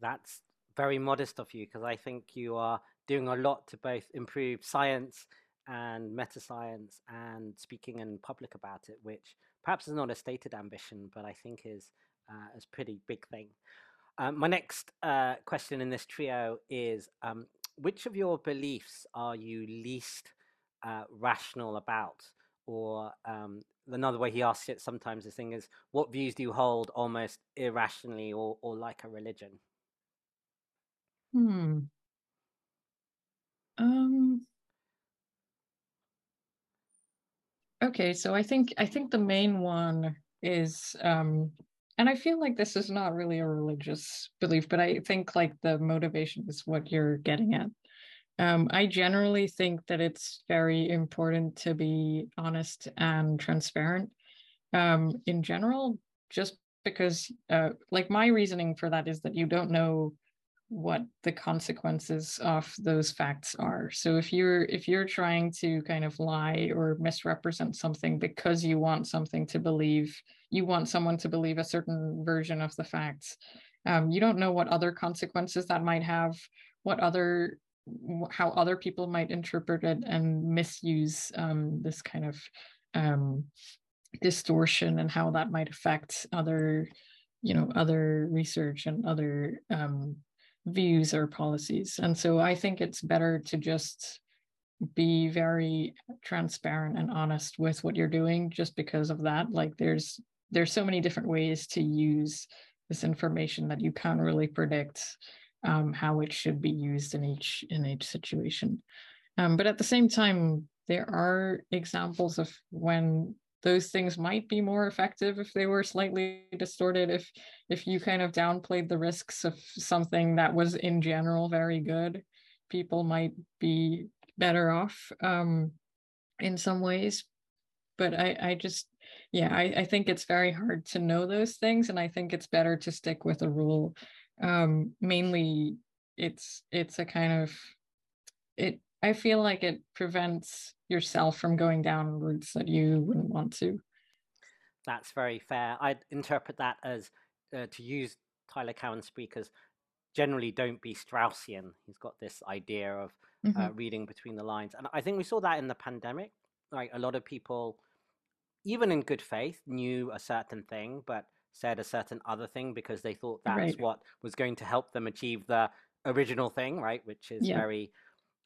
That's very modest of you because I think you are doing a lot to both improve science and meta science and speaking in public about it, which perhaps is not a stated ambition, but I think is uh, a pretty big thing. Um, my next uh, question in this trio is um, which of your beliefs are you least uh, rational about? Or um, another way he asks it sometimes, the thing is, what views do you hold almost irrationally or, or like a religion? Hmm. Um, okay, so I think I think the main one is um and I feel like this is not really a religious belief, but I think like the motivation is what you're getting at. Um, I generally think that it's very important to be honest and transparent um, in general, just because, uh, like, my reasoning for that is that you don't know what the consequences of those facts are. So if you're if you're trying to kind of lie or misrepresent something because you want something to believe you want someone to believe a certain version of the facts um, you don't know what other consequences that might have what other how other people might interpret it and misuse um, this kind of um, distortion and how that might affect other you know other research and other um, views or policies. And so I think it's better to just be very transparent and honest with what you're doing just because of that. Like there's there's so many different ways to use this information that you can't really predict um, how it should be used in each in each situation. Um, but at the same time, there are examples of when those things might be more effective if they were slightly distorted if if you kind of downplayed the risks of something that was in general very good people might be better off um, in some ways but i i just yeah I, I think it's very hard to know those things and i think it's better to stick with a rule um, mainly it's it's a kind of it I feel like it prevents yourself from going down routes that you wouldn't want to. That's very fair. I'd interpret that as uh, to use Tyler Cowen speakers generally don't be Straussian. He's got this idea of uh, mm-hmm. uh, reading between the lines. And I think we saw that in the pandemic. Like a lot of people, even in good faith, knew a certain thing, but said a certain other thing because they thought that's right. what was going to help them achieve the original thing, right? Which is yeah. very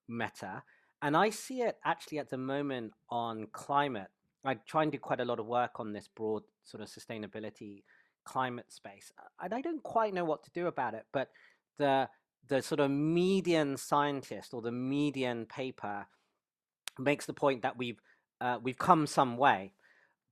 meta. And I see it actually at the moment on climate. I try and do quite a lot of work on this broad sort of sustainability climate space. And I don't quite know what to do about it, but the the sort of median scientist or the median paper makes the point that we've uh, we've come some way,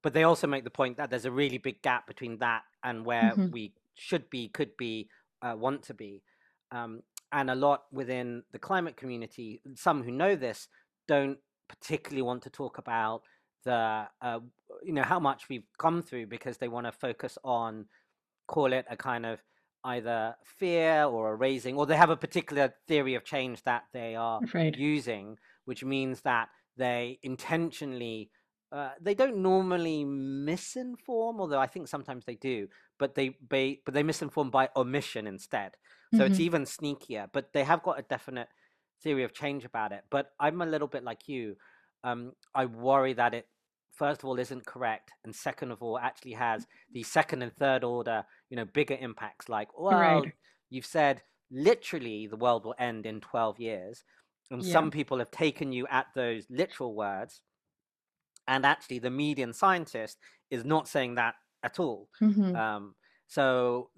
but they also make the point that there's a really big gap between that and where mm-hmm. we should be, could be, uh, want to be. Um, and a lot within the climate community, some who know this don't particularly want to talk about the uh, you know how much we've come through because they want to focus on call it a kind of either fear or a raising or they have a particular theory of change that they are using which means that they intentionally uh, they don't normally misinform, although I think sometimes they do, but they, they but they misinform by omission instead. So mm-hmm. it's even sneakier. But they have got a definite theory of change about it. But I'm a little bit like you. Um, I worry that it first of all isn't correct, and second of all actually has the second and third order, you know, bigger impacts. Like, well, right. you've said literally the world will end in 12 years, and yeah. some people have taken you at those literal words and actually the median scientist is not saying that at all mm-hmm. um, so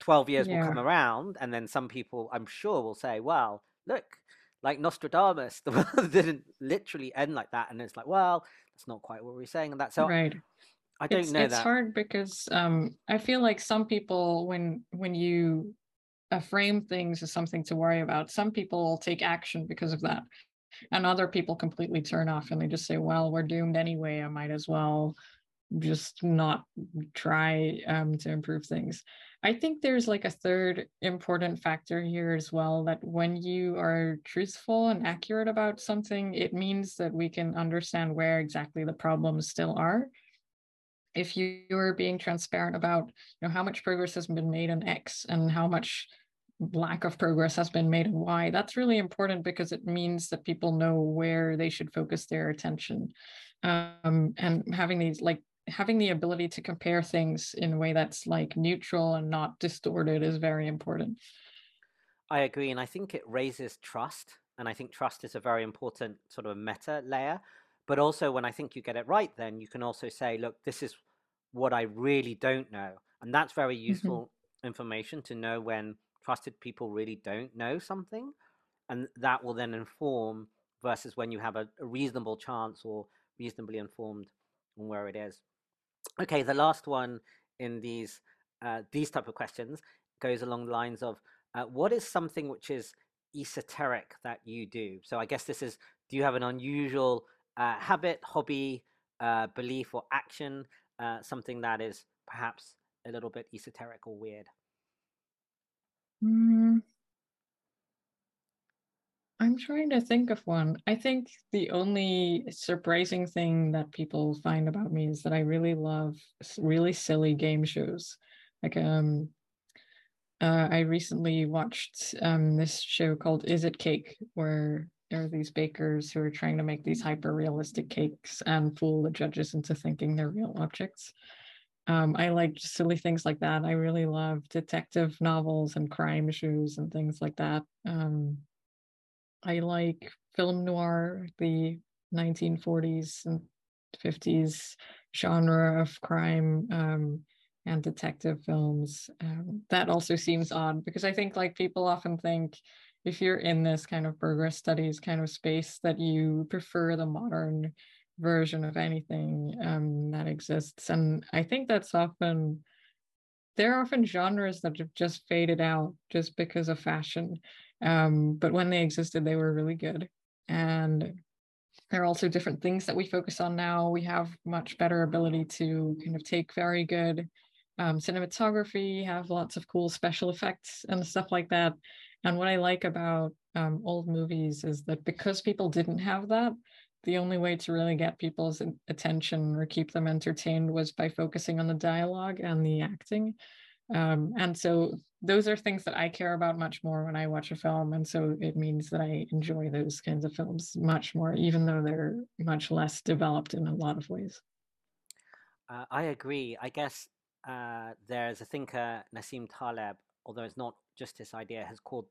12 years yeah. will come around and then some people i'm sure will say well look like nostradamus the world didn't literally end like that and it's like well that's not quite what we're saying and that's so right i don't it's, know it's that. hard because um, i feel like some people when when you uh, frame things as something to worry about some people take action because of that and other people completely turn off and they just say well we're doomed anyway. I might as well just not try um, to improve things. I think there's like a third important factor here as well that when you are truthful and accurate about something it means that we can understand where exactly the problems still are. If you are being transparent about you know how much progress has been made on x and how much lack of progress has been made and why that's really important because it means that people know where they should focus their attention um, and having these like having the ability to compare things in a way that's like neutral and not distorted is very important i agree and i think it raises trust and i think trust is a very important sort of meta layer but also when i think you get it right then you can also say look this is what i really don't know and that's very mm-hmm. useful mm-hmm. information to know when trusted people really don't know something and that will then inform versus when you have a, a reasonable chance or reasonably informed on where it is. Okay the last one in these uh, these type of questions goes along the lines of uh, what is something which is esoteric that you do? So i guess this is do you have an unusual uh, habit hobby uh, belief or action uh, something that is perhaps a little bit esoteric or weird Mm, I'm trying to think of one. I think the only surprising thing that people find about me is that I really love really silly game shows. Like um uh, I recently watched um, this show called Is It Cake, where there are these bakers who are trying to make these hyper realistic cakes and fool the judges into thinking they're real objects. Um, I like silly things like that. I really love detective novels and crime shows and things like that. Um, I like film noir, the 1940s and 50s genre of crime um, and detective films. Um, that also seems odd because I think like people often think if you're in this kind of progress studies kind of space that you prefer the modern version of anything um, that exists. And I think that's often, there are often genres that have just faded out just because of fashion. Um, but when they existed, they were really good. And there are also different things that we focus on now. We have much better ability to kind of take very good um, cinematography, have lots of cool special effects and stuff like that. And what I like about um, old movies is that because people didn't have that, the only way to really get people's attention or keep them entertained was by focusing on the dialogue and the acting. Um, and so those are things that I care about much more when I watch a film. And so it means that I enjoy those kinds of films much more, even though they're much less developed in a lot of ways. Uh, I agree. I guess uh, there's a thinker, Nassim Taleb, although it's not just this idea, has called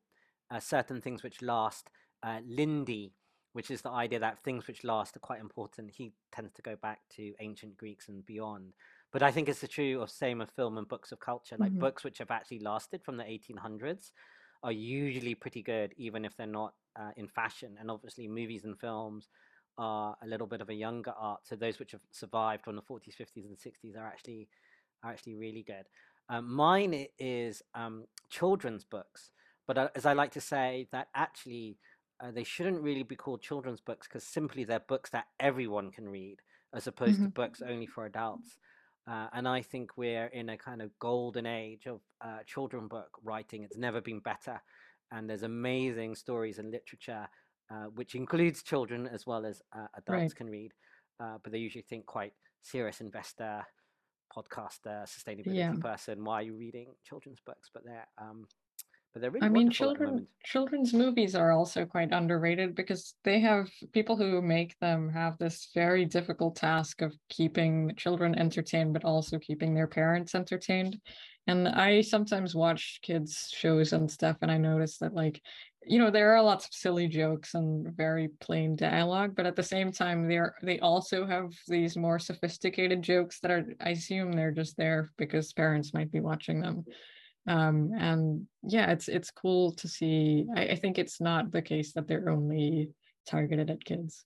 uh, certain things which last uh, Lindy which is the idea that things which last are quite important. He tends to go back to ancient Greeks and beyond. But I think it's the true of same of film and books of culture. Like mm-hmm. books which have actually lasted from the 1800s are usually pretty good, even if they're not uh, in fashion. And obviously, movies and films are a little bit of a younger art. So those which have survived from the 40s, 50s, and 60s are actually are actually really good. Um, mine is um, children's books, but uh, as I like to say, that actually uh, they shouldn't really be called children's books because simply they're books that everyone can read as opposed mm-hmm. to books only for adults. Uh, and I think we're in a kind of golden age of uh, children book writing. It's never been better. And there's amazing stories and literature, uh, which includes children as well as uh, adults right. can read. uh, but they usually think quite serious investor, podcaster, sustainability Yeah. person. Why are you reading children's books? But they're um, but they're really I mean, wonderful at the children children's movies are also quite underrated because they have people who make them have this very difficult task of keeping children entertained, but also keeping their parents entertained. And I sometimes watch kids shows and stuff, and I notice that like, you know, there are lots of silly jokes and very plain dialogue, but at the same time, they're they also have these more sophisticated jokes that are, I assume they're just there because parents might be watching them um and yeah it's it's cool to see I, I think it's not the case that they're only targeted at kids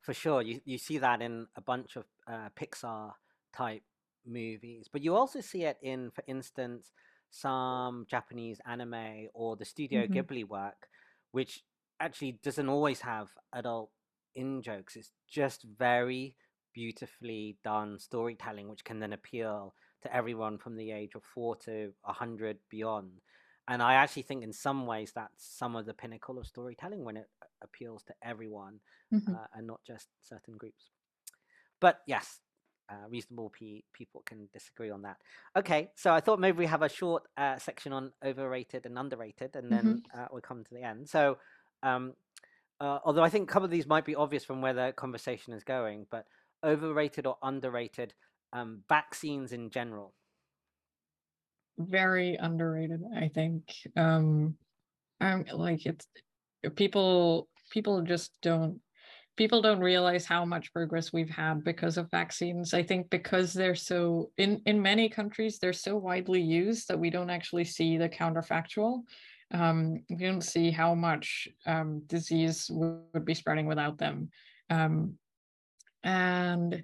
For sure, you you see that in a bunch of uh, Pixar type movies, but you also see it in, for instance, some Japanese anime or the Studio Mhm. Ghibli work, which actually doesn't always have adult in jokes. It's just very beautifully done storytelling, which can then appeal to everyone from the age of four to a hundred beyond. And I actually think, in some ways, that's some of the pinnacle of storytelling when it appeals to everyone Mhm. uh, and not just certain groups. But yes, uh, reasonable pe- people can disagree on that. Okay, so I thought maybe we have a short uh, section on overrated and underrated, and then uh, we'll come to the end. So, um, uh, although I think a couple of these might be obvious from where the conversation is going, but overrated or underrated um, vaccines in general. very underrated i think. Um i'm like it's people people just don't people don't realize how much progress we've had because of vaccines. I think because they're so in in many countries they're so widely used that we don't actually see the counterfactual. Um we don't see how much um disease would be spreading without them. Um and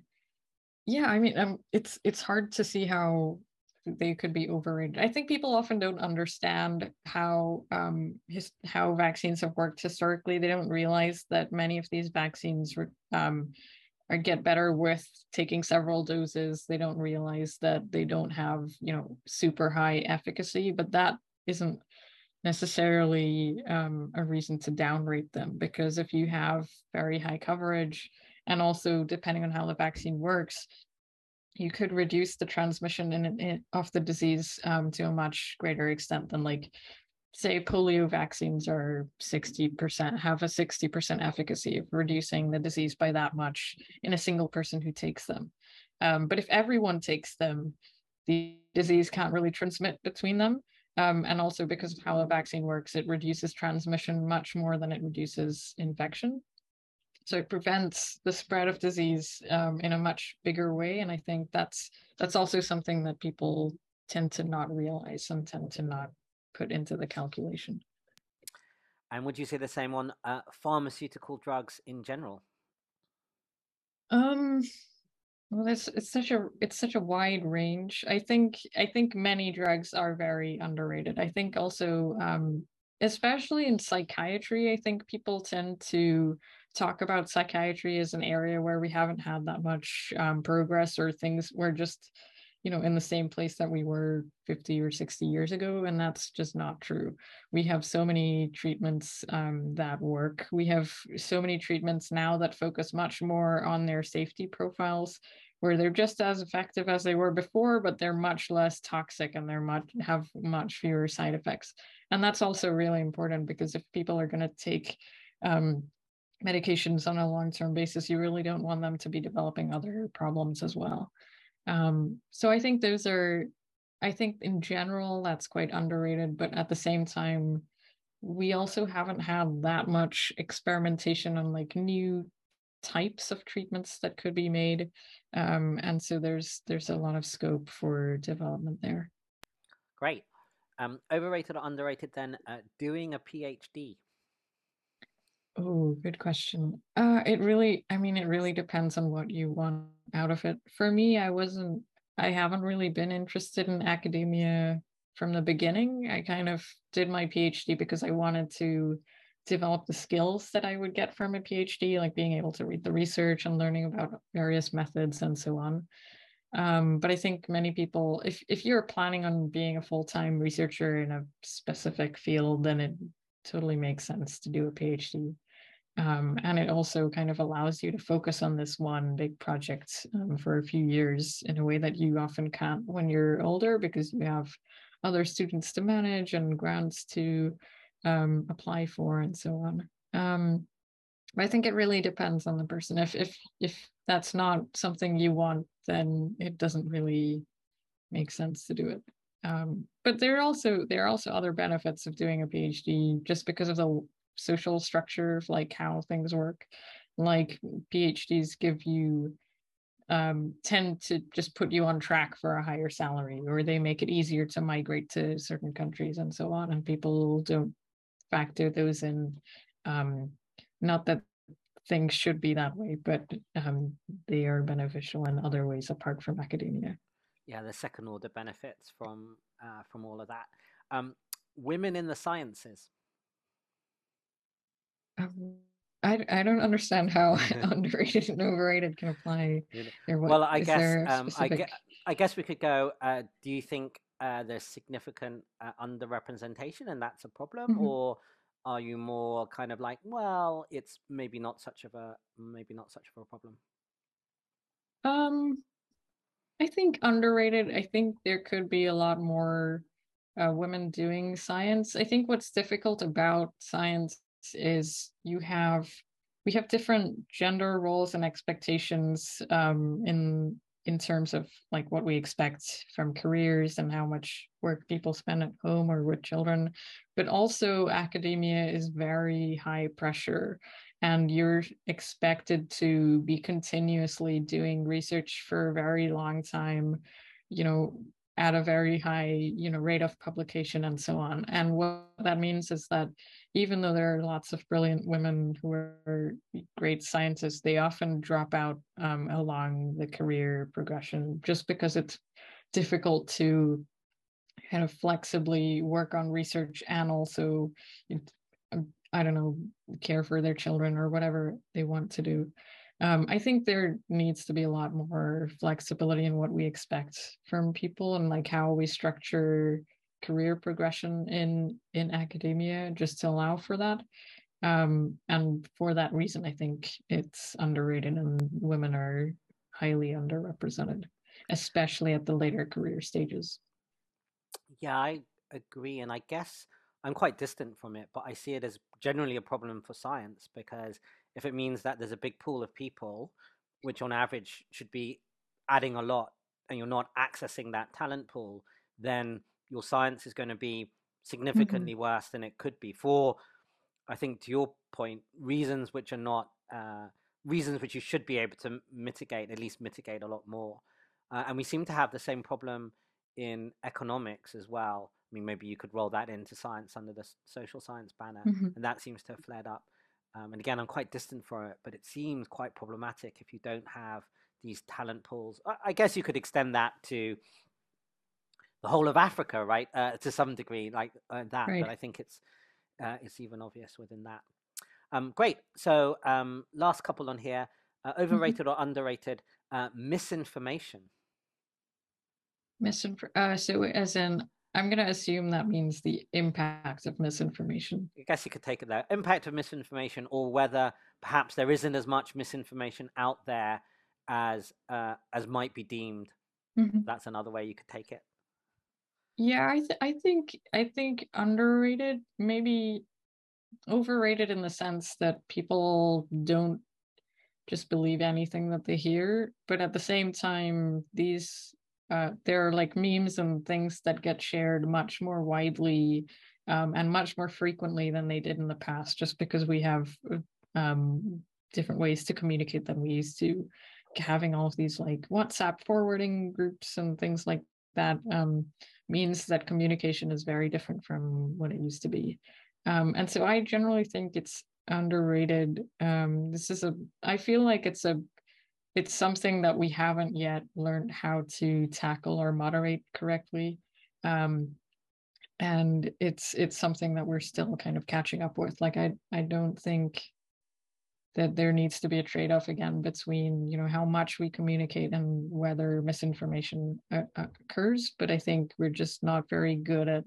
yeah i mean um, it's it's hard to see how they could be overrated. I think people often don't understand how um his, how vaccines have worked historically. They don't realize that many of these vaccines um are get better with taking several doses. They don't realize that they don't have you know super high efficacy but that isn't necessarily um, a reason to downrate them because if you have very high coverage and also depending on how the vaccine works you could reduce the transmission in, in, of the disease um, to a much greater extent than like say polio vaccines are 60% have a 60% efficacy of reducing the disease by that much in a single person who takes them. Um, but if everyone takes them the disease can't really transmit between them um, and also because of how the vaccine works it reduces transmission much more than it reduces infection so it prevents the spread of disease um, in a much bigger way and i think that's that's also something that people tend to not realize and tend to not put into the calculation. And would you say the same on uh, pharmaceutical drugs in general? um well it's it's such a it's such a wide range. I think i think many drugs are very underrated. I think also um especially in psychiatry i think people tend to talk about psychiatry as an area where we haven't had that much um, progress or things we're just you know in the same place that we were 50 or 60 years ago and that's just not true. We have so many treatments um, that work. We have so many treatments now that focus much more on their safety profiles where they're just as effective as they were before but they're much less toxic and they're much have much fewer side effects. And that's also really important because if people are going to take um, medications on a long-term basis you really don't want them to be developing other problems as well. Um, so i think those are i think in general that's quite underrated but at the same time we also haven't had that much experimentation on like new types of treatments that could be made um, and so there's there's a lot of scope for development there Great. Um, overrated or underrated then? Uh, doing a PhD. Oh, good question. Uh, it really, I mean, it really depends on what you want out of it. For me, I wasn't, I haven't really been interested in academia from the beginning. I kind of did my PhD because I wanted to develop the skills that I would get from a PhD, like being able to read the research and learning about various methods and so on. Um, but I think many people, if if you're planning on being a full-time researcher in a specific field, then it totally makes sense to do a PhD. Um, and it also kind of allows you to focus on this one big project um, for a few years in a way that you often can't when you're older because you have other students to manage and grants to um, apply for and so on. Um, I think it really depends on the person. If if if that's not something you want, then it doesn't really make sense to do it. Um, but there are also there are also other benefits of doing a PhD just because of the social structure of like how things work. Like PhDs give you um, tend to just put you on track for a higher salary, or they make it easier to migrate to certain countries and so on. And people don't factor those in. Um, not that things should be that way, but um, they are beneficial in other ways apart from academia. Yeah, the second order benefits from uh, from all of that. Um, women in the sciences. Um, I, I don't understand how underrated and overrated can apply. There. What, well, I guess um, I, guess, I guess we could go. Uh, do you think uh, there's significant uh, underrepresentation and that's a problem, mm-hmm. or are you more kind of like, well, it's maybe not such of a maybe not such of a problem? Um, I think underrated. I think there could be a lot more uh, women doing science. I think what's difficult about science is you have we have different gender roles and expectations um, in in terms of like what we expect from careers and how much work people spend at home or with children. But also academia is very high pressure and you're expected to be continuously doing research for a very long time. You know at a very high you know rate of publication and so on. And what that means is that even though there are lots of brilliant women who are great scientists they often drop out um, along the career progression just because it's difficult to kind of flexibly work on research and also i don't know care for their children or whatever they want to do um, I think there needs to be a lot more flexibility in what we expect from people and like how we structure career progression in in academia just to allow for that. Um, and for that reason, I think it's underrated and women are highly underrepresented, especially at the later career stages. Yeah, I agree. And I guess I'm quite distant from it, but I see it as generally a problem for science because if it means that there's a big pool of people, which on average should be adding a lot, and you're not accessing that talent pool, then your science is going to be mm-hmm. significantly mm-hmm. worse than it could be for, I think, to your point, reasons which are not uh, reasons which you should be able to mitigate, at least mitigate a lot more. Uh, and we seem to have the same problem in economics as well. I mean, maybe you could roll that into science under the social science banner, mm-hmm. and that seems to have flared up. Um, and again, I'm quite distant for it, but it seems quite problematic if you don't have these talent pools. I, I guess you could extend that to the whole of Africa, right? Uh, to some degree, like uh, that. Right. But I think it's uh, it's even obvious within that. Um, great. So um, last couple on here: uh, mm-hmm. overrated mm-hmm. or underrated uh, misinformation. Misinformation. Uh, so, as in I'm going to assume that means the impact of misinformation. I guess you could take it there. Impact of misinformation, or whether perhaps there isn't as much misinformation out there as uh, as might be deemed. Mm-hmm. That's another way you could take it. Yeah, I th- I think I think underrated, maybe overrated in the sense that people don't just believe anything that they hear, but at the same time, these uh, there are like memes and things that get shared much more widely um, and much more frequently than they did in the past, just because we have um, different ways to communicate than we used to. Having all of these like WhatsApp forwarding groups and things like that um, means that communication is very different from what it used to be. Um, and so I generally think it's underrated. Um, this is a, I feel like it's a it's something that we haven't yet learned how to tackle or moderate correctly um, and it's it's something that we're still kind of catching up with like i i don't think that there needs to be a trade-off again between you know how much we communicate and whether misinformation uh, occurs but i think we're just not very good at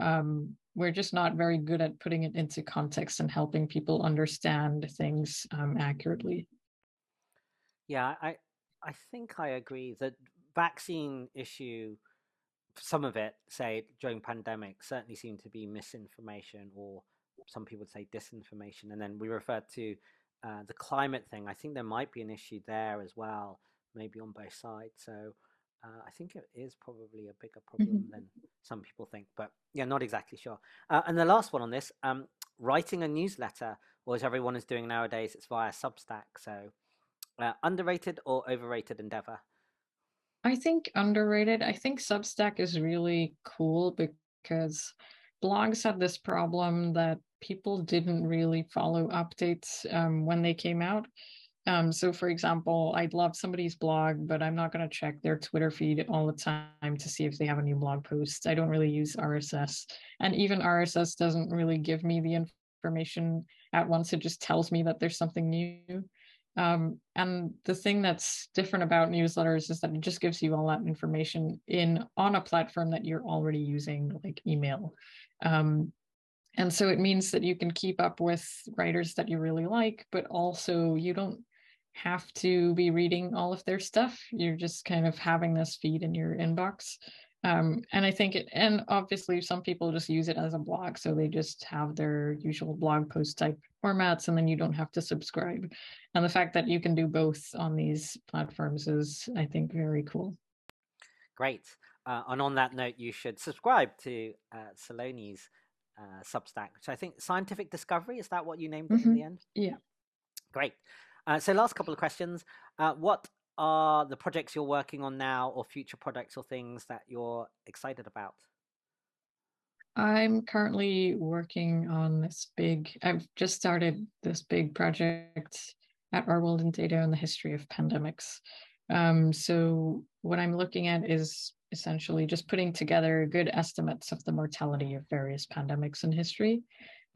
um, we're just not very good at putting it into context and helping people understand things um, accurately. Yeah, I I think I agree. that vaccine issue, some of it, say during pandemic, certainly seemed to be misinformation, or some people would say disinformation. And then we referred to uh, the climate thing. I think there might be an issue there as well, maybe on both sides. So uh, I think it is probably a bigger problem mm-hmm. than some people think, but yeah, not exactly sure. Uh, and the last one on this, um, writing a newsletter, or as everyone is doing nowadays, it's via Substack. So uh, underrated or overrated endeavor? I think underrated. I think Substack is really cool because blogs had this problem that people didn't really follow updates um, when they came out. Um, so, for example, I'd love somebody's blog, but I'm not going to check their Twitter feed all the time to see if they have a new blog post. I don't really use RSS. And even RSS doesn't really give me the information at once, it just tells me that there's something new. Um, and the thing that's different about newsletters is that it just gives you all that information in on a platform that you're already using, like email. Um, and so it means that you can keep up with writers that you really like, but also you don't have to be reading all of their stuff. You're just kind of having this feed in your inbox. Um, and I think it, and obviously some people just use it as a blog. So they just have their usual blog post type formats and then you don't have to subscribe. And the fact that you can do both on these platforms is, I think, very cool. Great. Uh, and on that note, you should subscribe to uh, Saloni's uh, Substack, which I think Scientific Discovery, is that what you named it mm-hmm. in the end? Yeah. Great. Uh, so, last couple of questions. Uh, what are the projects you're working on now, or future projects or things that you're excited about? I'm currently working on this big, I've just started this big project at Our World in Data on the history of pandemics. Um, so, what I'm looking at is essentially just putting together good estimates of the mortality of various pandemics in history.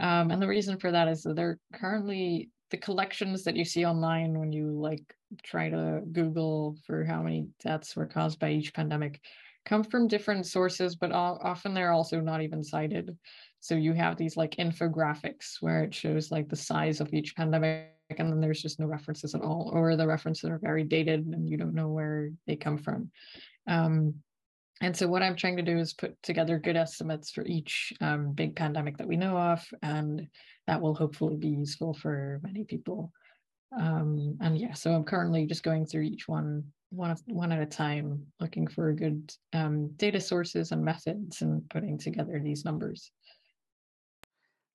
Um, and the reason for that is that they're currently the collections that you see online when you like try to Google for how many deaths were caused by each pandemic come from different sources, but often they're also not even cited. So you have these like infographics where it shows like the size of each pandemic, and then there's just no references at all, or the references are very dated and you don't know where they come from. Um, and so what I'm trying to do is put together good estimates for each um, big pandemic that we know of, and that will hopefully be useful for many people. Um, and yeah, so I'm currently just going through each one one one at a time, looking for good um, data sources and methods, and putting together these numbers.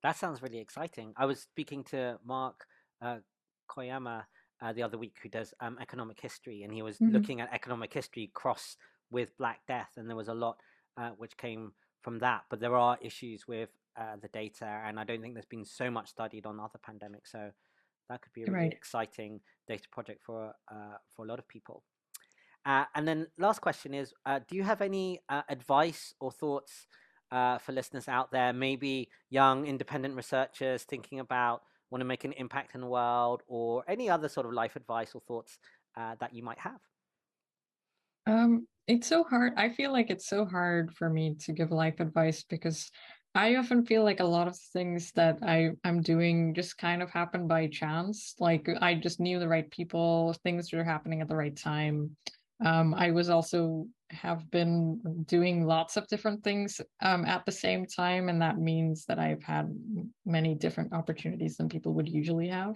That sounds really exciting. I was speaking to Mark uh, Koyama uh, the other week, who does um, economic history, and he was mm-hmm. looking at economic history cross with Black Death, and there was a lot uh, which came from that. But there are issues with uh, the data, and I don't think there's been so much studied on other pandemics. So that could be a really right. exciting data project for uh, for a lot of people. Uh, and then last question is: uh, Do you have any uh, advice or thoughts for listeners out there? Maybe young independent researchers thinking about want to make an impact in the world, or any other sort of life advice or thoughts that you might have. Um, it's so hard. I feel like it's so hard for me to give life advice because I often feel like a lot of things that I I'm doing just kind of happen by chance. Like I just knew the right people, things were happening at the right time. Um, I was also have been doing lots of different things um, at the same time, and that means that I've had many different opportunities than people would usually have.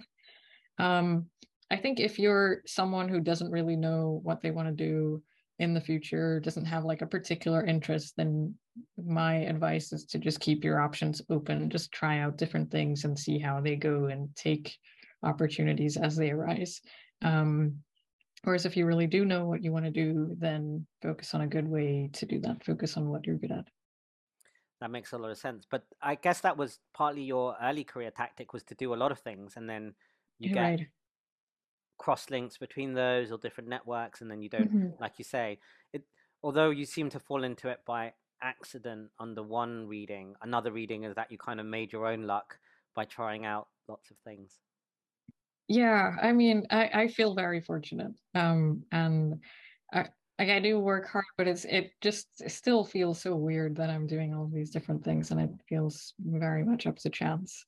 Um, I think if you're someone who doesn't really know what they want to do, in the future doesn't have like a particular interest, then my advice is to just keep your options open. Just try out different things and see how they go and take opportunities as they arise. Um, whereas if you really do know what you want to do, then focus on a good way to do that. Focus on what you're good at. That makes a lot of sense. But I guess that was partly your early career tactic was to do a lot of things and then you get right cross links between those or different networks and then you don't mm-hmm. like you say it although you seem to fall into it by accident under one reading another reading is that you kind of made your own luck by trying out lots of things yeah i mean i, I feel very fortunate um, and I, like I do work hard, but it's it just it still feels so weird that I'm doing all these different things, and it feels very much up to chance.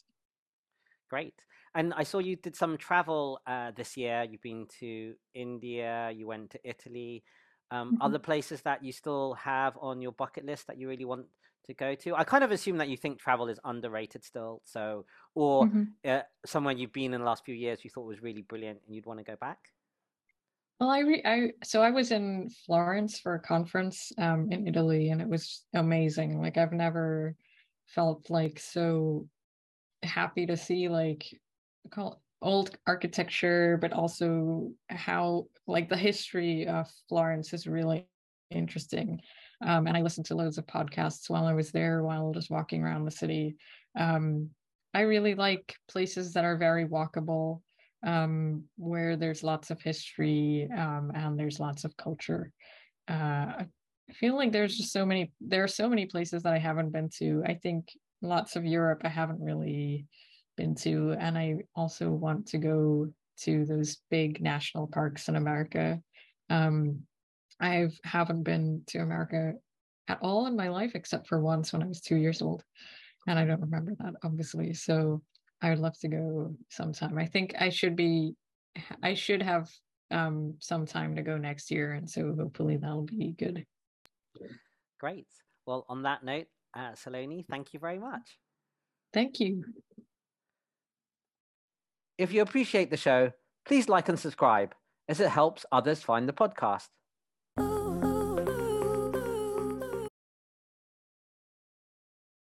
Great. And I saw you did some travel uh, this year. You've been to India. You went to Italy. Um, Mhm. Other places that you still have on your bucket list that you really want to go to? I kind of assume that you think travel is underrated still. So, or Mhm. uh, somewhere you've been in the last few years you thought was really brilliant and you'd want to go back. Well, I re I so I was in Florence for a conference um in Italy and it was amazing. Like I've never felt like so happy to see like call old architecture, but also how like the history of Florence is really interesting. Um, and I listened to loads of podcasts while I was there, while just walking around the city. Um, I really like places that are very walkable, um, where there's lots of history um, and there's lots of culture. Uh, I feel like there's just so many. There are so many places that I haven't been to. I think lots of Europe I haven't really been to, and I also want to go to those big national parks in America. Um, I haven't been to America at all in my life except for once when I was two years old, and I don't remember that obviously. So I would love to go sometime. I think I should be, I should have um, some time to go next year, and so hopefully that'll be good. Great. Well, on that note, uh, Saloni, thank you very much. Thank you. If you appreciate the show, please like and subscribe as it helps others find the podcast.